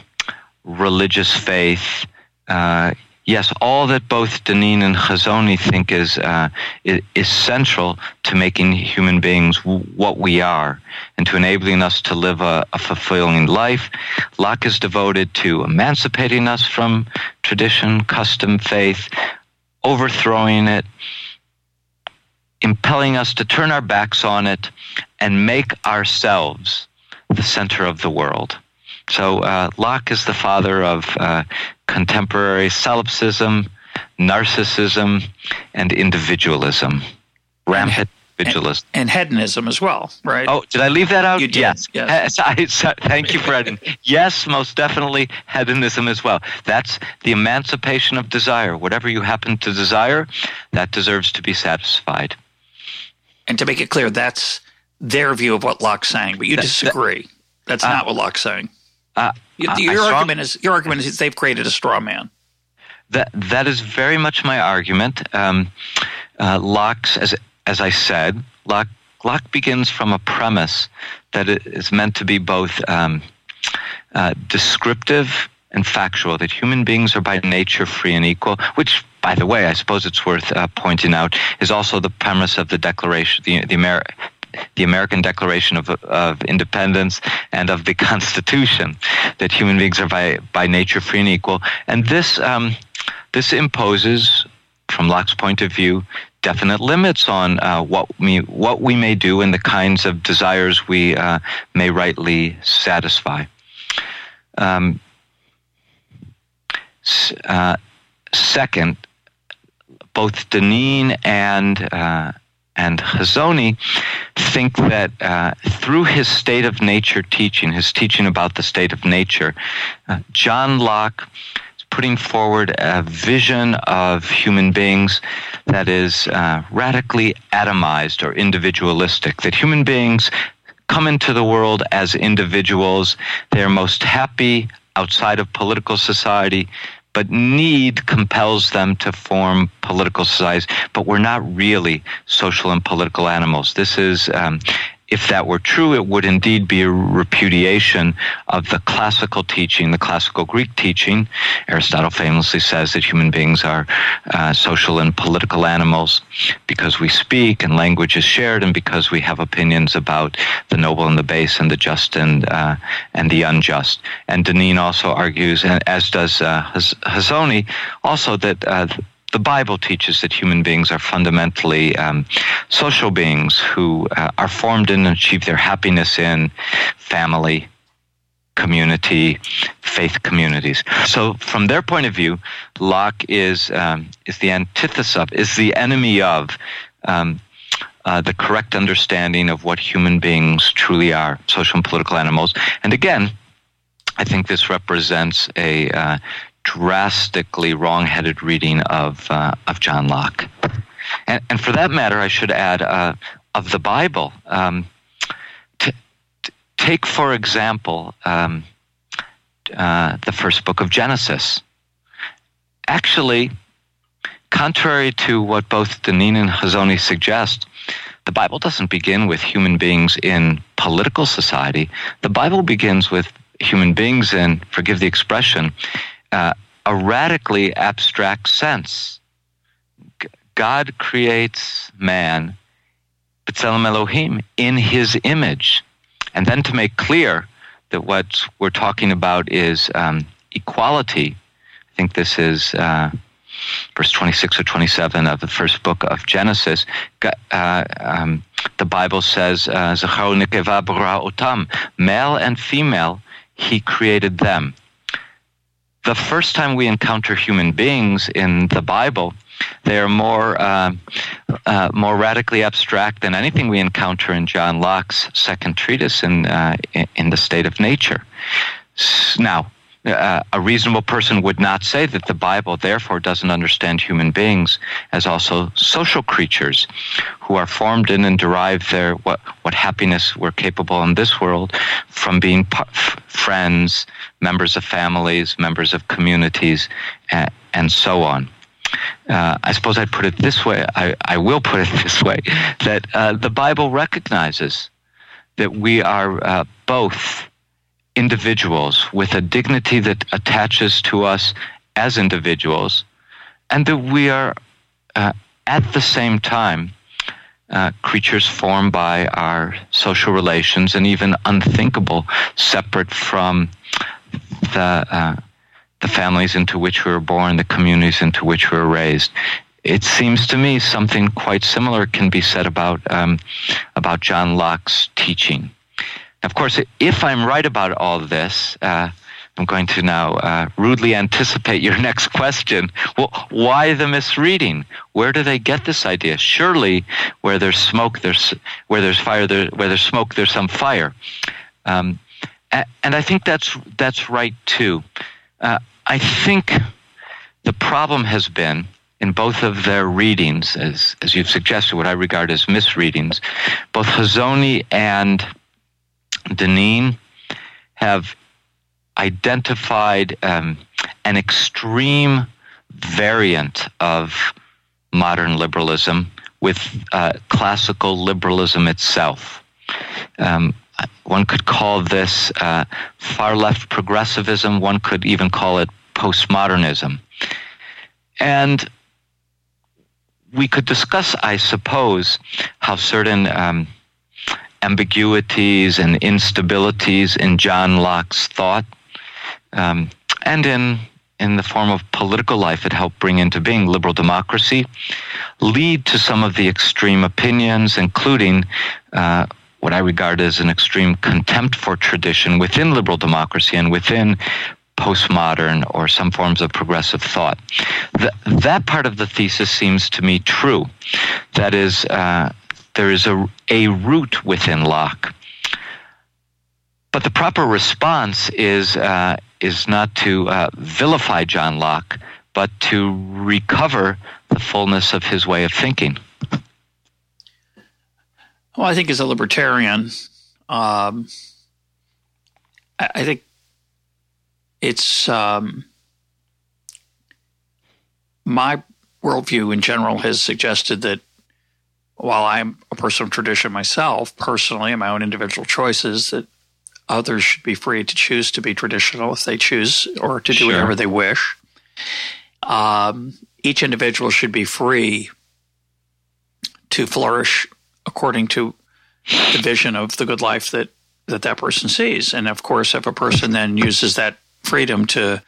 religious faith. Uh, yes, all that both Deneen and Hazony think is, uh, is central to making human beings what we are and to enabling us to live a, a fulfilling life. Locke is devoted to emancipating us from tradition, custom, faith, overthrowing it, impelling us to turn our backs on it and make ourselves the center of the world. So uh, Locke is the father of uh, contemporary solipsism, narcissism, and individualism. Rampant individualism. And, and, hedonism as well, right? Oh, did I leave that out? You did. Yes. yes. I, so, thank you adding. yes, most definitely hedonism as well. That's the emancipation of desire. Whatever you happen to desire, that deserves to be satisfied. And to make it clear, that's their view of what Locke's saying, but you that, disagree. That, that's uh, not what Locke's saying. Uh, your, your argument is your argument is they've created a straw man. That that is very much my argument. Um, uh, Locke's, as as I said, Locke Locke begins from a premise that it is meant to be both um, uh, descriptive and factual. That human beings are by nature free and equal, which by the way, I suppose it's worth uh, pointing out, is also the premise of the Declaration, the, the Amer- the American Declaration of, of Independence and of the Constitution, that human beings are by, by nature free and equal. And this, um, this imposes, from Locke's point of view, definite limits on uh, what we what we may do and the kinds of desires we uh, may rightly satisfy. Um, uh, second, both Deneen and uh, and Hazony think that uh, through his state of nature teaching, his teaching about the state of nature, uh, John Locke is putting forward a vision of human beings that is uh, radically atomized or individualistic, that human beings come into the world as individuals. They're most happy outside of political society, but need compels them to form political societies. But we're not really social and political animals. This is um, if that were true, it would indeed be a repudiation of the classical teaching, the classical Greek teaching. Aristotle famously says that human beings are uh, social and political animals because we speak and language is shared, and because we have opinions about the noble and the base, and the just and uh, and the unjust. And Deneen also argues, and as does uh, also that uh, the Bible teaches that human beings are fundamentally um, social beings who uh, are formed in and achieve their happiness in family, community, faith communities. So, from their point of view, Locke is um, is the antithesis of, is the enemy of. Um, uh, the correct understanding of what human beings truly are, social and political animals. And again, I think this represents a uh, drastically wrong-headed reading of uh, of John Locke, and, and, for that matter, I should add uh, of the Bible. Um, t- t- take for example um, uh, the first book of Genesis. Actually, contrary to what both Deneen and Hazony suggest, the Bible doesn't begin with human beings in political society. The Bible begins with human beings in, forgive the expression, uh, a radically abstract sense. God creates man, B'Tselem Elohim, in his image. And then to make clear that what we're talking about is um, equality, I think this is uh, verse 26 or 27 of the first book of Genesis. Uh, um, the Bible says, uh, male and female, he created them the first time we encounter human beings in the Bible, they are more uh, uh, more radically abstract than anything we encounter in John Locke's second treatise in uh, in the state of nature. Now, uh, a reasonable person would not say that the Bible, therefore, doesn't understand human beings as also social creatures who are formed in and derive their what, what happiness we're capable in this world from being friends, members of families, members of communities, and, and so on. Uh, I suppose I'd put it this way. I, I will put it this way that uh, the Bible recognizes that we are uh, both individuals with a dignity that attaches to us as individuals, and that we are uh, at the same time uh, creatures formed by our social relations and even unthinkable separate from the uh, the families into which we were born, the communities into which we were raised. It seems to me something quite similar can be said about um, about John Locke's teaching. Of course, if I'm right about all this, uh, I'm going to now uh, rudely anticipate your next question. Well, why the misreading? Where do they get this idea? Surely, where there's smoke, there's where there's fire. There, where there's smoke, there's some fire. Um, and I think that's that's right too. Uh, I think the problem has been in both of their readings, as as you've suggested, what I regard as misreadings, both Hazony and Deneen have identified um, an extreme variant of modern liberalism with uh, classical liberalism itself. Um, one could call this uh, far left progressivism. One could even call it postmodernism. And we could discuss, I suppose, how certain um, ambiguities and instabilities in John Locke's thought, um, and in in the form of political life it helped bring into being liberal democracy, lead to some of the extreme opinions, including uh, what I regard as an extreme contempt for tradition within liberal democracy and within postmodern or some forms of progressive thought. Th- that part of the thesis seems to me true. That is, uh, there is a, a root within Locke. but the proper response is uh, is not to uh, vilify John Locke, but to recover the fullness of his way of thinking. Well, I think as a libertarian, um, I, I, think it's um, my worldview in general has suggested that while I'm a person of tradition myself, personally, and my own individual choices, that others should be free to choose to be traditional if they choose or to do sure. whatever they wish. Um, each individual should be free to flourish according to the vision of the good life that that that person sees. And of course, if a person then uses that freedom to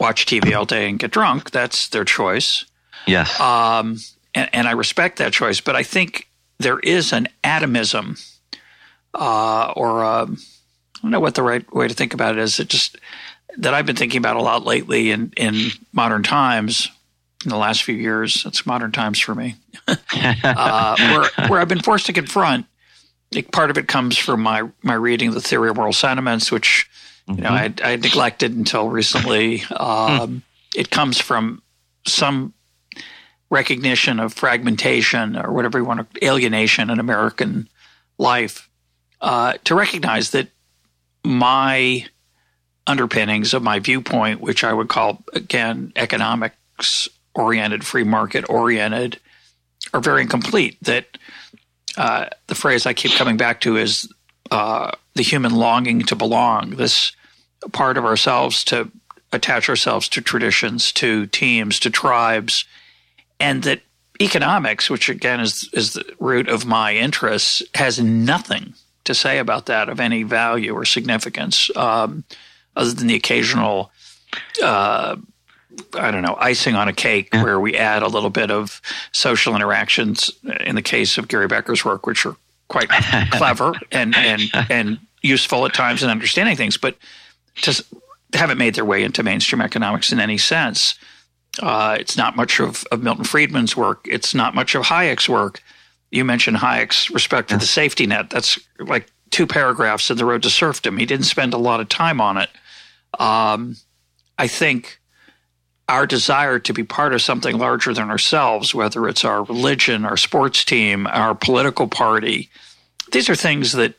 watch TV all day and get drunk, that's their choice. Yes. Um, and, and, I respect that choice, but I think there is an atomism, uh, or um, I don't know what the right way to think about it is. It just that I've been thinking about a lot lately in in modern times. In the last few years, it's modern times for me, uh, where where I've been forced to confront. Like part of it comes from my my reading of the theory of moral sentiments, which you know I, I neglected until recently. Um, it comes from some recognition of fragmentation or whatever you want to alienation in American life uh, to recognize that my underpinnings of my viewpoint, which I would call again economics oriented, free market oriented, are very incomplete. That uh, the phrase I keep coming back to is uh, the human longing to belong. This part of ourselves to attach ourselves to traditions, to teams, to tribes, and that economics, which again is is the root of my interests, has nothing to say about that of any value or significance, um, other than the occasional. Uh, I don't know, icing on a cake yeah. where we add a little bit of social interactions in the case of Gary Becker's work, which are quite clever and, and, and useful at times in understanding things, but to haven't made their way into mainstream economics in any sense. Uh, it's not much of, of Milton Friedman's work. It's not much of Hayek's work. You mentioned Hayek's respect for the safety net. That's like two paragraphs in The Road to Serfdom. He didn't spend a lot of time on it. Um, I think our desire to be part of something larger than ourselves, whether it's our religion, our sports team, our political party, these are things that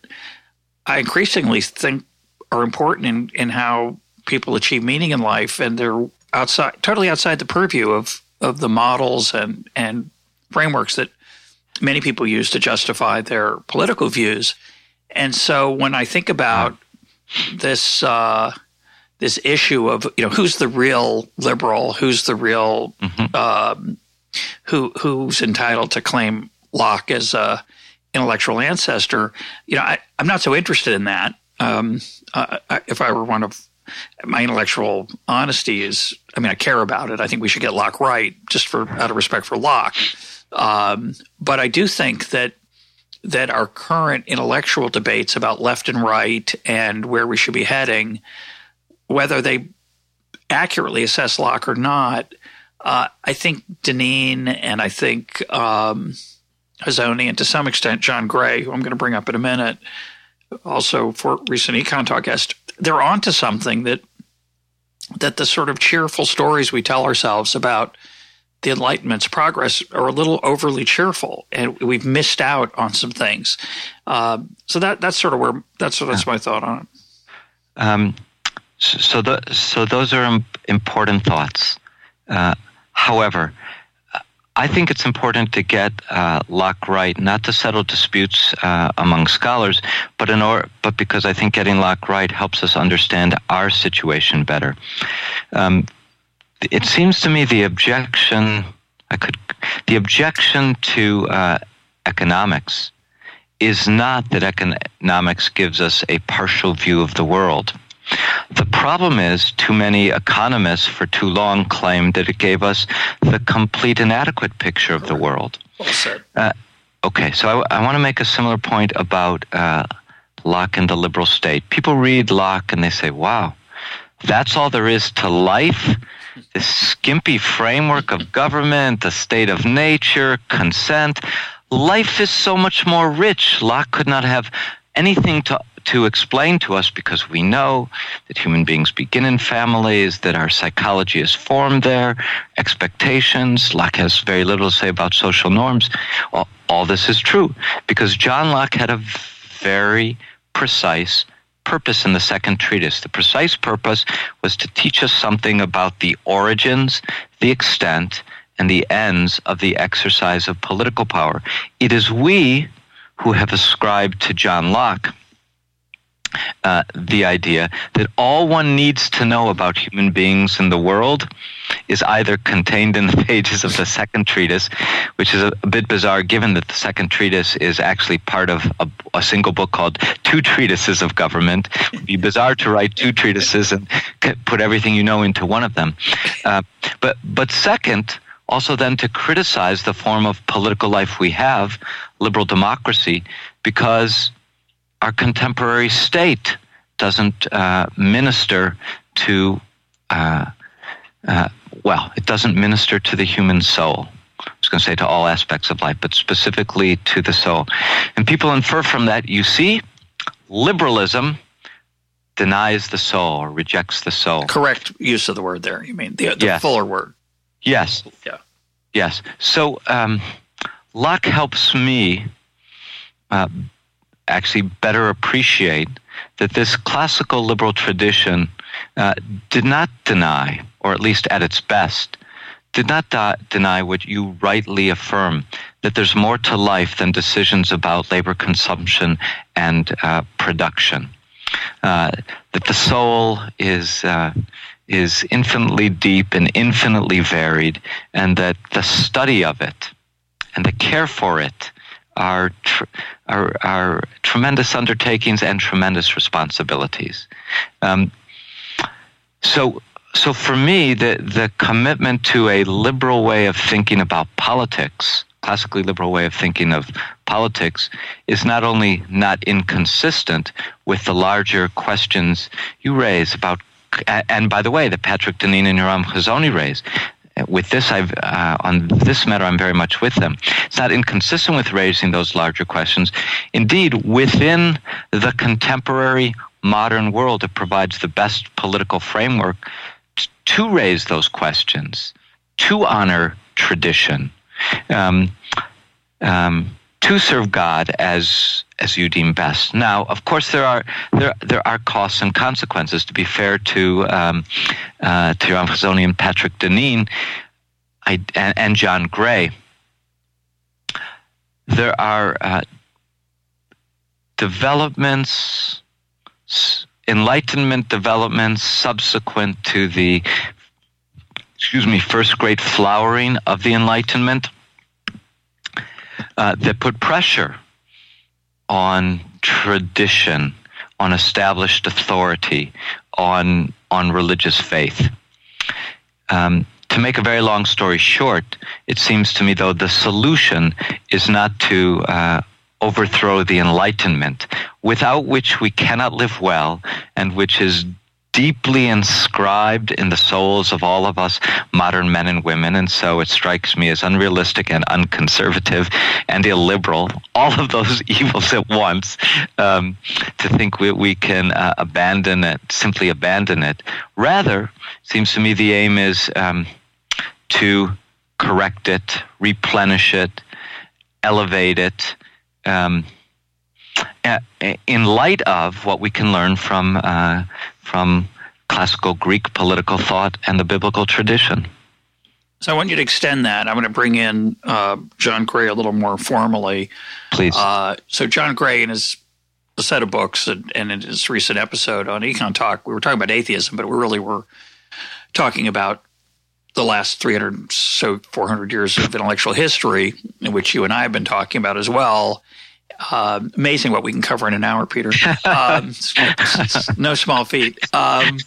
I increasingly think are important in, in how people achieve meaning in life. And they're outside, totally outside the purview of of the models and and frameworks that many people use to justify their political views. And so when I think about this uh, this issue of you know who's the real liberal, who's the real mm-hmm. um, who who's entitled to claim Locke as a intellectual ancestor, you know, I, am not so interested in that. Um, uh, if I were one of my intellectual honesty is, I mean, I care about it. I think we should get Locke right, just for out of respect for Locke. Um, but I do think that that our current intellectual debates about left and right and where we should be heading, whether they accurately assess Locke or not, uh, I think Deneen and I think um, and to some extent John Gray, who I'm going to bring up in a minute, also for recent Econ Talk guest, they're onto something that that the sort of cheerful stories we tell ourselves about the Enlightenment's progress are a little overly cheerful, and we've missed out on some things. Uh, so that that's sort of where that's that's my thought on it. Um, so the, so those are important thoughts. Uh, however, I think it's important to get uh, Locke right, not to settle disputes uh, among scholars, but in or, but because I think getting Locke right helps us understand our situation better. Um, it seems to me the objection I could the objection to uh, economics is not that economics gives us a partial view of the world. The problem is, too many economists for too long claimed that it gave us the complete and adequate picture of the world. Well said. Uh, okay, so I, I want to make a similar point about uh, Locke and the liberal state. People read Locke and they say, wow, that's all there is to life? This skimpy framework of government, the state of nature, consent. Life is so much more rich. Locke could not have anything to to explain to us because we know that human beings begin in families, that our psychology is formed there, expectations. Locke has very little to say about social norms. All, all this is true because John Locke had a very precise purpose in the second treatise. The precise purpose was to teach us something about the origins, the extent, and the ends of the exercise of political power. It is we who have ascribed to John Locke uh, the idea that all one needs to know about human beings in the world is either contained in the pages of the second treatise, which is a, a bit bizarre given that the second treatise is actually part of a, a, single book called Two Treatises of Government. It would be bizarre to write two treatises and put everything you know into one of them. Uh, but, but second, also then to criticize the form of political life we have, liberal democracy, because our contemporary state doesn't uh, minister to, uh, uh, well, it doesn't minister to the human soul. I was going to say to all aspects of life, but specifically to the soul. And people infer from that, you see, liberalism denies the soul or rejects the soul. Correct use of the word there. You mean the, the yes. fuller word. Yes. Yeah. Yes. So um, Locke helps me uh, actually better appreciate that this classical liberal tradition uh, did not deny, or at least at its best, did not deny what you rightly affirm that there's more to life than decisions about labor consumption and uh, production. Uh, that the soul is uh, is infinitely deep and infinitely varied, and that the study of it and the care for it are, tr- are, are tremendous undertakings and tremendous responsibilities. Um, so, so for me, the, the commitment to a liberal way of thinking about politics, classically liberal way of thinking of politics, is not only not inconsistent with the larger questions you raise about and by the way, that Patrick Deneen and Yoram Hazony raise, with this, I've uh, on this matter, I'm very much with them. It's not inconsistent with raising those larger questions. Indeed, within the contemporary modern world, it provides the best political framework t- to raise those questions, to honor tradition, um, um, to serve God as as you deem best. Now, of course, there are there there are costs and consequences. To be fair to um, uh, to Yoram Hazony and Patrick Deneen, I, and, and, John Gray, there are uh, developments, enlightenment developments subsequent to the excuse me first great flowering of the Enlightenment uh, that put pressure on tradition, on established authority, on on religious faith. Um, to make a very long story short, it seems to me though the solution is not to uh, overthrow the Enlightenment, without which we cannot live well, and which is deeply inscribed in the souls of all of us modern men and women. And so it strikes me as unrealistic and unconservative and illiberal, all of those evils at once, um, to think we, we can uh, abandon it, simply abandon it. Rather, seems to me the aim is um, to correct it, replenish it, elevate it. Um, in light of what we can learn from uh, from classical Greek political thought and the biblical tradition. So I want you to extend that. I'm going to bring in uh, John Gray a little more formally. Please. Uh, so John Gray, in his set of books and, and, in his recent episode on EconTalk, we were talking about atheism, but we really were talking about the last 300 so 400 years of intellectual history, in which you and I have been talking about as well. Uh, amazing what we can cover in an hour, Peter. Um, no small feat. Um,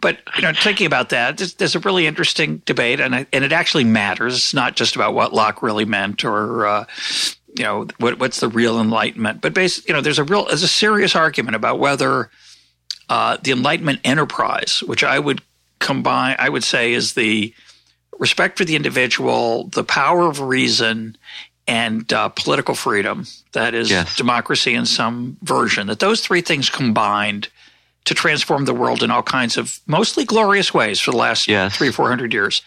but you know, thinking about that, there's, there's, a really interesting debate, and I, and it actually matters. It's not just about what Locke really meant, or uh, you know, what, what's the real Enlightenment. But basically, you know, there's a real, there's a serious argument about whether uh, the Enlightenment enterprise, which I would combine, I would say, is the respect for the individual, the power of reason, and uh, political freedom, that is yes. democracy in some version, that those three things combined to transform the world in all kinds of mostly glorious ways for the last yes. three or four hundred years,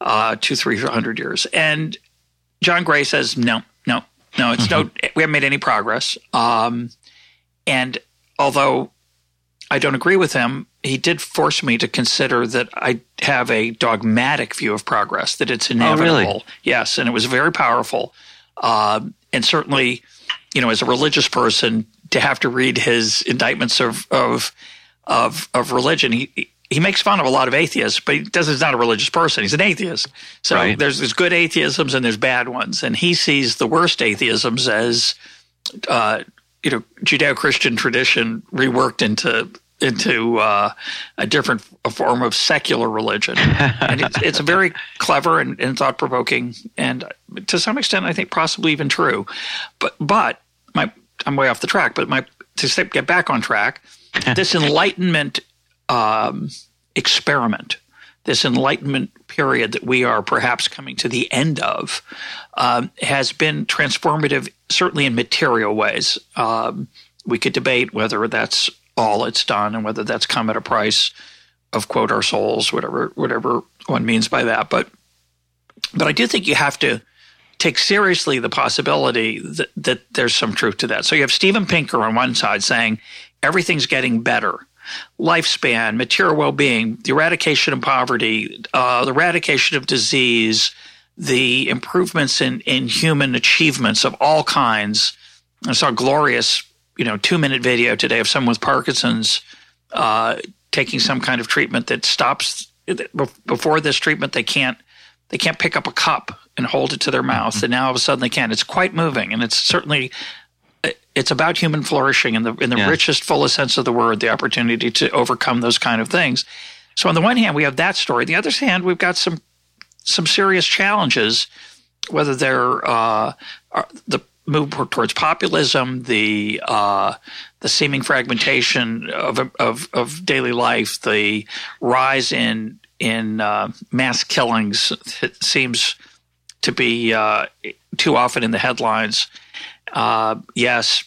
uh, two, three hundred years. And John Gray says, no, no, no, it's mm-hmm. no, we haven't made any progress. Um, and although I don't agree with him, he did force me to consider that I have a dogmatic view of progress, that it's inevitable. Oh, really? Yes, and it was very powerful. Uh, and certainly, you know, as a religious person, to have to read his indictments of of of, of religion, he he makes fun of a lot of atheists, but he does. He's not a religious person. He's an atheist. So right. there's there's good atheisms and there's bad ones, and he sees the worst atheisms as, uh, you know, Judeo-Christian tradition reworked into into uh, a different a form of secular religion, and it's, it's very clever and, and thought provoking, and to some extent, I think possibly even true. But but my I'm way off the track. But my to get back on track, this Enlightenment um, experiment, this Enlightenment period that we are perhaps coming to the end of, um, has been transformative, certainly in material ways. Um, we could debate whether that's all it's done and whether that's come at a price of quote our souls, whatever whatever one means by that. But but I do think you have to take seriously the possibility that, that there's some truth to that. So you have Steven Pinker on one side saying everything's getting better lifespan, material well being, the eradication of poverty, uh, the eradication of disease, the improvements in, in human achievements of all kinds. I saw a glorious, you know, two minute video today of someone with Parkinson's uh, taking some kind of treatment that stops. Before this treatment, they can't they can't pick up a cup and hold it to their mouth, mm-hmm. and now all of a sudden they can. It's quite moving, and it's certainly it's about human flourishing in the in the yeah. richest, fullest sense of the word, the opportunity to overcome those kind of things. So on the one hand, we have that story. On the other hand, we've got some some serious challenges, whether they're uh, the move towards populism, the uh, the seeming fragmentation of, of, of daily life, the rise in in uh, mass killings that seems to be uh, too often in the headlines. Uh, yes,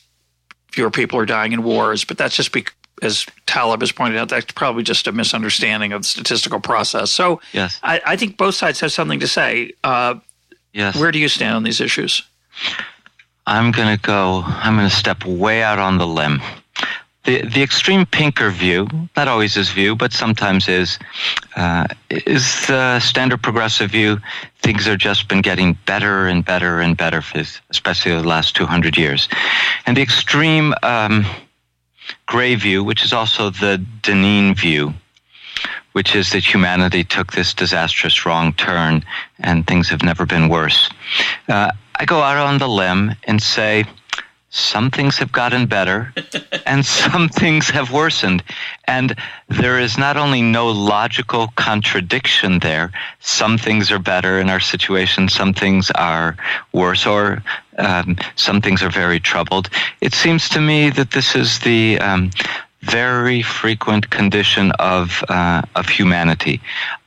fewer people are dying in wars, but that's just because, as Taleb has pointed out, that's probably just a misunderstanding of the statistical process. So yes. I, I think both sides have something to say. Uh, yes. Where do you stand on these issues? I'm going to go, I'm going to step way out on the limb the the extreme pinker view, not always his view, but sometimes is, uh, is the standard progressive view. Things have just been getting better and better and better, for, especially the last 200 years. And the extreme um, gray view, which is also the Deneen view, which is that humanity took this disastrous wrong turn and things have never been worse. Uh, I go out on the limb and say, some things have gotten better and some things have worsened. And there is not only no logical contradiction there, some things are better in our situation, some things are worse, or um, some things are very troubled. It seems to me that this is the um, very frequent condition of uh, of humanity.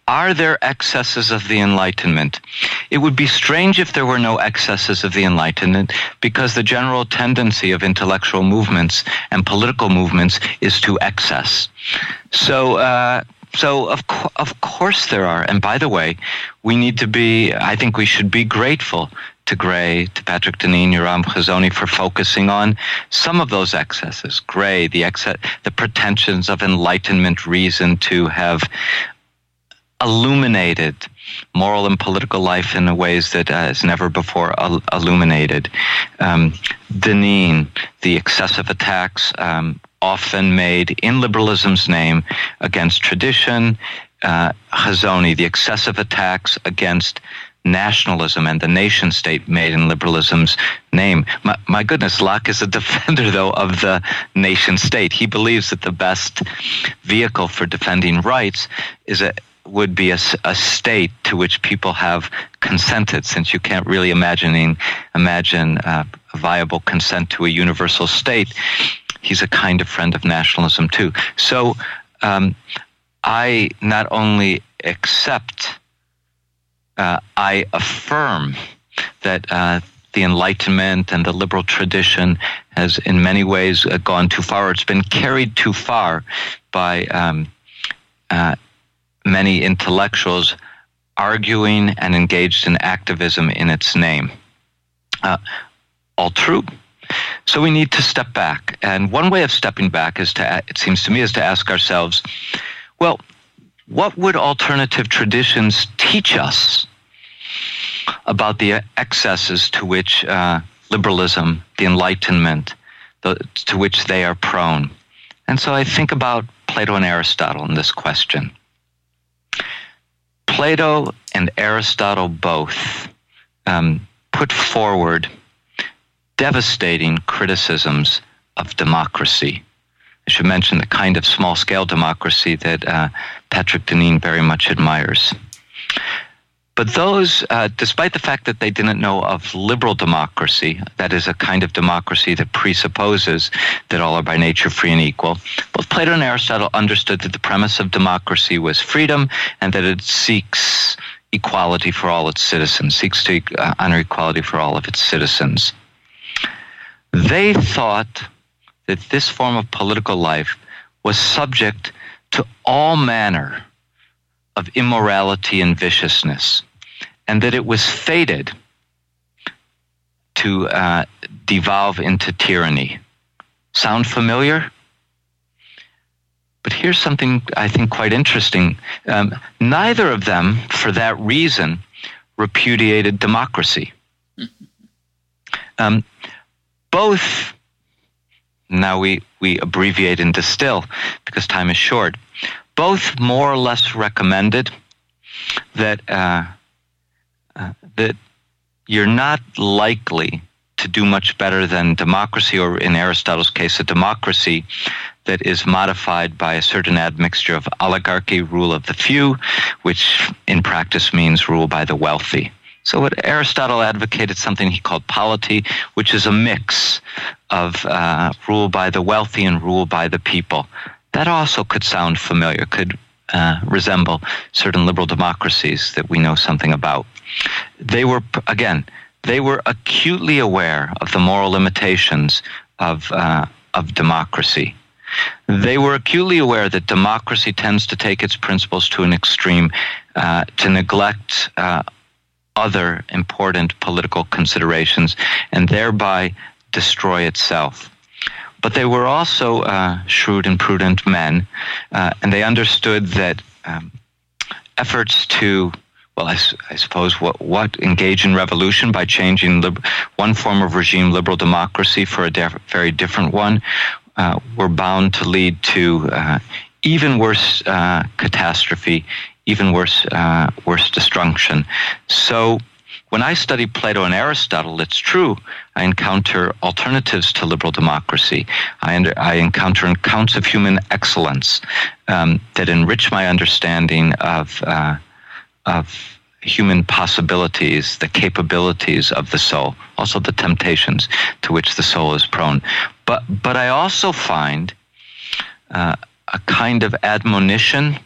Are there excesses of the Enlightenment? It would be strange if there were no excesses of the Enlightenment because the general tendency of intellectual movements and political movements is to excess. So, uh, so of, co- of course there are. And by the way, we need to be, I think we should be grateful to Gray, to Patrick Deneen, Yoram Hazony for focusing on some of those excesses. Gray, the excess, the pretensions of enlightenment reason to have illuminated moral and political life in ways that uh, never before illuminated. Um, Deneen, the excessive attacks um, often made in liberalism's name against tradition. Uh, Hazony, the excessive attacks against nationalism and the nation state made in liberalism's name. My, my, goodness, Locke is a defender, though, of the nation state. He believes that the best vehicle for defending rights is a would be a, a, state to which people have consented, since you can't really imagining imagine uh, a viable consent to a universal state. He's a kind of friend of nationalism too. So um, I not only accept, uh, I affirm that uh, the Enlightenment and the liberal tradition has, in many ways, uh, gone too far. It's been carried too far by um, uh, many intellectuals arguing and engaged in activism in its name. Uh, all true. So we need to step back. And one way of stepping back is to, it seems to me, is to ask ourselves, well, what would alternative traditions teach us about the excesses to which uh, liberalism, the Enlightenment, the, to which they are prone? And so I think about Plato and Aristotle in this question. Plato and Aristotle both um, put forward devastating criticisms of democracy. I should mention the kind of small scale democracy that uh, Patrick Deneen very much admires. But those, uh, despite the fact that they didn't know of liberal democracy, that is a kind of democracy that presupposes that all are by nature free and equal, both Plato and Aristotle understood that the premise of democracy was freedom and that it seeks equality for all its citizens, seeks to uh, honor equality for all of its citizens. They thought that this form of political life was subject to all manner of immorality and viciousness, and that it was fated to uh, devolve into tyranny. Sound familiar? But here's something I think quite interesting. Um, neither of them, for that reason, repudiated democracy. Um, both, now we, we abbreviate and distill because time is short, both more or less recommended that, uh, that you're not likely to do much better than democracy, or in Aristotle's case, a democracy that is modified by a certain admixture of oligarchy, rule of the few, which in practice means rule by the wealthy. So what Aristotle advocated something he called polity, which is a mix of uh, rule by the wealthy and rule by the people. That also could sound familiar, could uh, resemble certain liberal democracies that we know something about. They were, again, they were acutely aware of the moral limitations of, uh, of democracy. They were acutely aware that democracy tends to take its principles to an extreme, uh, to neglect uh, other important political considerations and thereby destroy itself. But they were also uh, shrewd and prudent men, uh, and they understood that um, efforts to well, I, I, suppose what, what engage in revolution by changing lib- one form of regime, liberal democracy, for a def- very different one, uh, were bound to lead to uh, even worse uh, catastrophe, even worse, uh, worse destruction. So when I study Plato and Aristotle, it's true, I encounter alternatives to liberal democracy. I, under, I encounter accounts of human excellence um, that enrich my understanding of, uh, of human possibilities, the capabilities of the soul, also the temptations to which the soul is prone. But, but I also find uh, a kind of admonition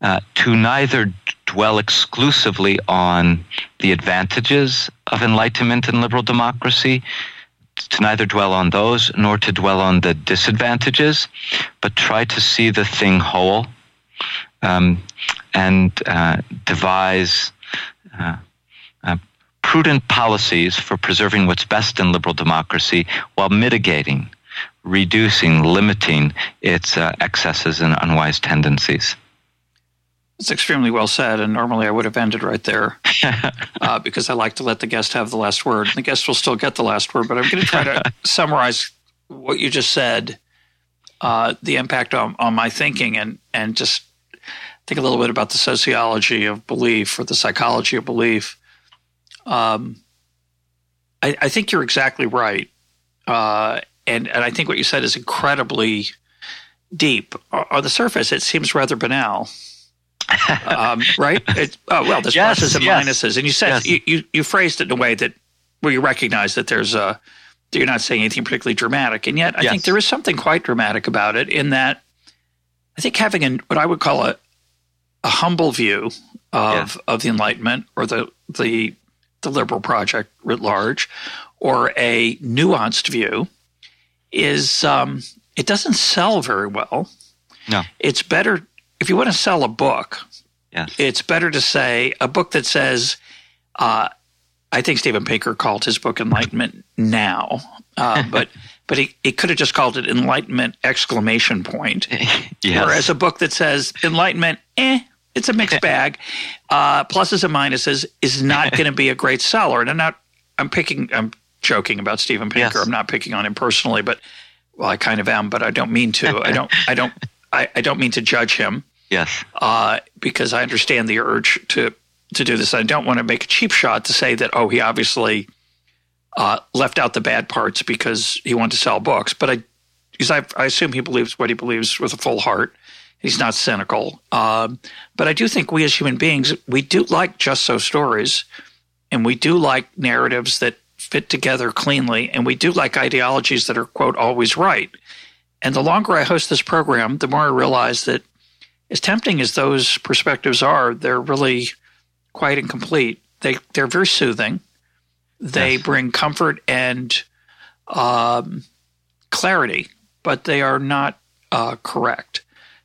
uh, to neither dwell exclusively on the advantages of enlightenment and liberal democracy, to neither dwell on those nor to dwell on the disadvantages, but try to see the thing whole um, and uh, devise uh, uh, prudent policies for preserving what's best in liberal democracy while mitigating, reducing, limiting its uh, excesses and unwise tendencies. It's extremely well said, and normally I would have ended right there uh, because I like to let the guest have the last word. The guest will still get the last word, but I'm going to try to summarize what you just said, uh, the impact on, on my thinking, and and just think a little bit about the sociology of belief or the psychology of belief. Um, I, I think you're exactly right, uh, and and I think what you said is incredibly deep. On the surface, it seems rather banal um, right? It, oh, well, there's yes, pluses and yes. minuses, and you said yes. you, you, you phrased it in a way that where you recognize that there's a that you're not saying anything particularly dramatic, and yet I think there is something quite dramatic about it in that I think having an, what I would call a a humble view of yeah. of the Enlightenment or the the the liberal project writ large or a nuanced view is um, it doesn't sell very well. No. It's better if you want to sell a book. Yes. It's better to say a book that says, uh, I think Steven Pinker called his book Enlightenment Now, uh, but but he, he could have just called it Enlightenment exclamation point. yes. Whereas a book that says Enlightenment, eh, it's a mixed bag, uh, pluses and minuses, is not going to be a great seller. And I'm not, I'm picking, I'm joking about Steven Pinker. Yes. I'm not picking on him personally, but well, I kind of am, but I don't mean to. I don't, I don't, I, I don't mean to judge him Yes. uh, because I understand the urge to to do this. I don't want to make a cheap shot to say that oh he obviously uh, left out the bad parts because he wanted to sell books, but I because I, I assume he believes what he believes with a full heart. He's not cynical, um, but I do think we as human beings we do like just so stories, and we do like narratives that fit together cleanly, and we do like ideologies that are quote always right. And the longer I host this program, the more I realize that as tempting as those perspectives are, they're really quite incomplete. They they're very soothing. They Yes. bring comfort and um, clarity, but they are not uh, correct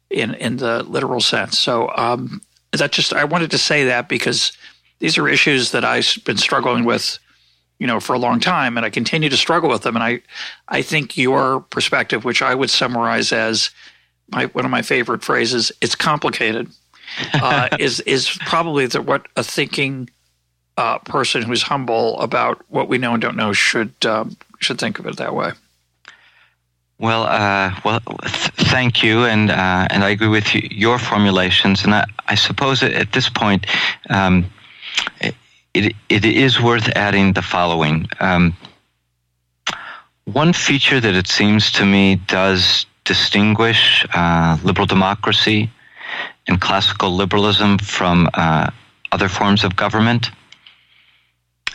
in in the literal sense. So um, that just I wanted to say that because these are issues that I've been struggling with, you know, for a long time, and I continue to struggle with them. And I I think your perspective, which I would summarize as my one of my favorite phrases, "It's complicated," uh, is is probably the, what a thinking uh, person who's humble about what we know and don't know should um, should think of it that way. Well, uh, well, th- thank you, and uh, and I agree with you, your formulations, and I, I suppose at, this point, um, it, it is worth adding the following. Um, one feature that it seems to me does distinguish uh, liberal democracy and classical liberalism from uh, other forms of government.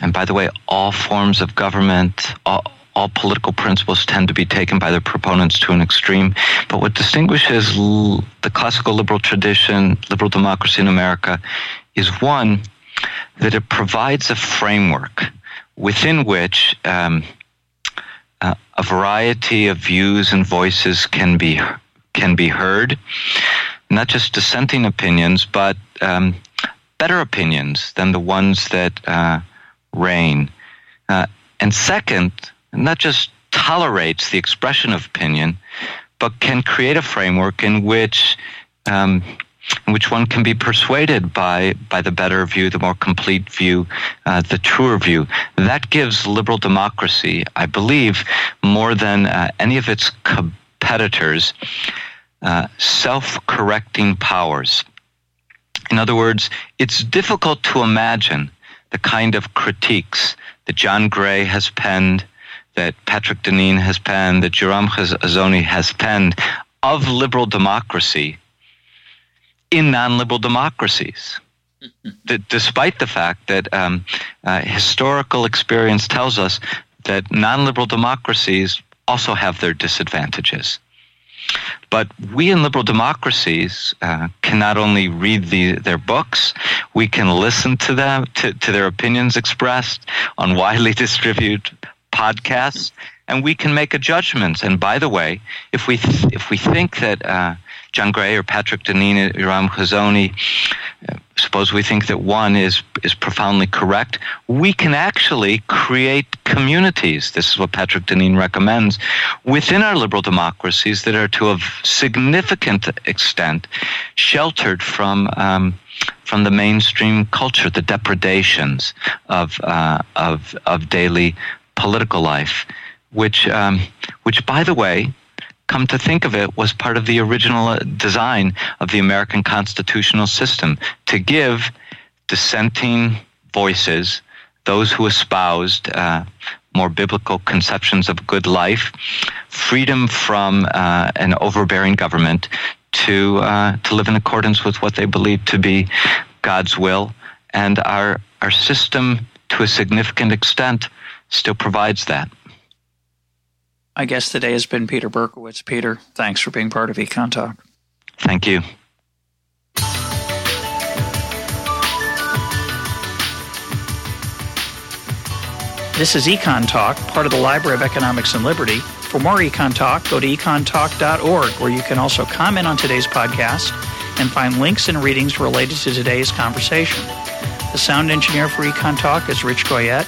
And by the way, all forms of government, all, all political principles tend to be taken by their proponents to an extreme. But what distinguishes l- the classical liberal tradition, liberal democracy in America, is one, that it provides a framework within which um, uh, a variety of views and voices can be can be heard, not just dissenting opinions, but um, better opinions than the ones that uh, reign. Uh, and second, not just tolerates the expression of opinion, but can create a framework in which um, in which one can be persuaded by by the better view, the more complete view, uh, the truer view. That gives liberal democracy, I believe, more than uh, any of its competitors, uh, self-correcting powers. In other words, it's difficult to imagine the kind of critiques that John Gray has penned, that Patrick Deneen has penned, that Yoram Hazony has penned of liberal democracy in non-liberal democracies. that despite the fact that um, uh, historical experience tells us that non-liberal democracies also have their disadvantages. But we in liberal democracies uh, can not only read the, their books, we can listen to them, to, to their opinions expressed on widely distributed podcasts, and we can make a judgment. And by the way, if we th- if we think that uh, John Gray or Patrick Deneen or Yoram Hazony, uh, suppose we think that one is is profoundly correct, we can actually create communities. This is what Patrick Deneen recommends within our liberal democracies that are to a significant extent sheltered from. Um, from the mainstream culture, the depredations of uh, of of daily political life, which um, which, by the way, come to think of it, was part of the original uh, design of the American constitutional system to give dissenting voices, those who espoused uh, more biblical conceptions of good life, freedom from uh, an overbearing government to uh, to live in accordance with what they believed to be God's will, and our our system, to a significant extent, still provides that. I guess today has been Peter Berkowitz. Peter, thanks for being part of EconTalk. Thank you. This is EconTalk, part of the Library of Economics and Liberty. For more EconTalk, go to econtalk.org, where you can also comment on today's podcast and find links and readings related to today's conversation. The sound engineer for EconTalk is Rich Goyette.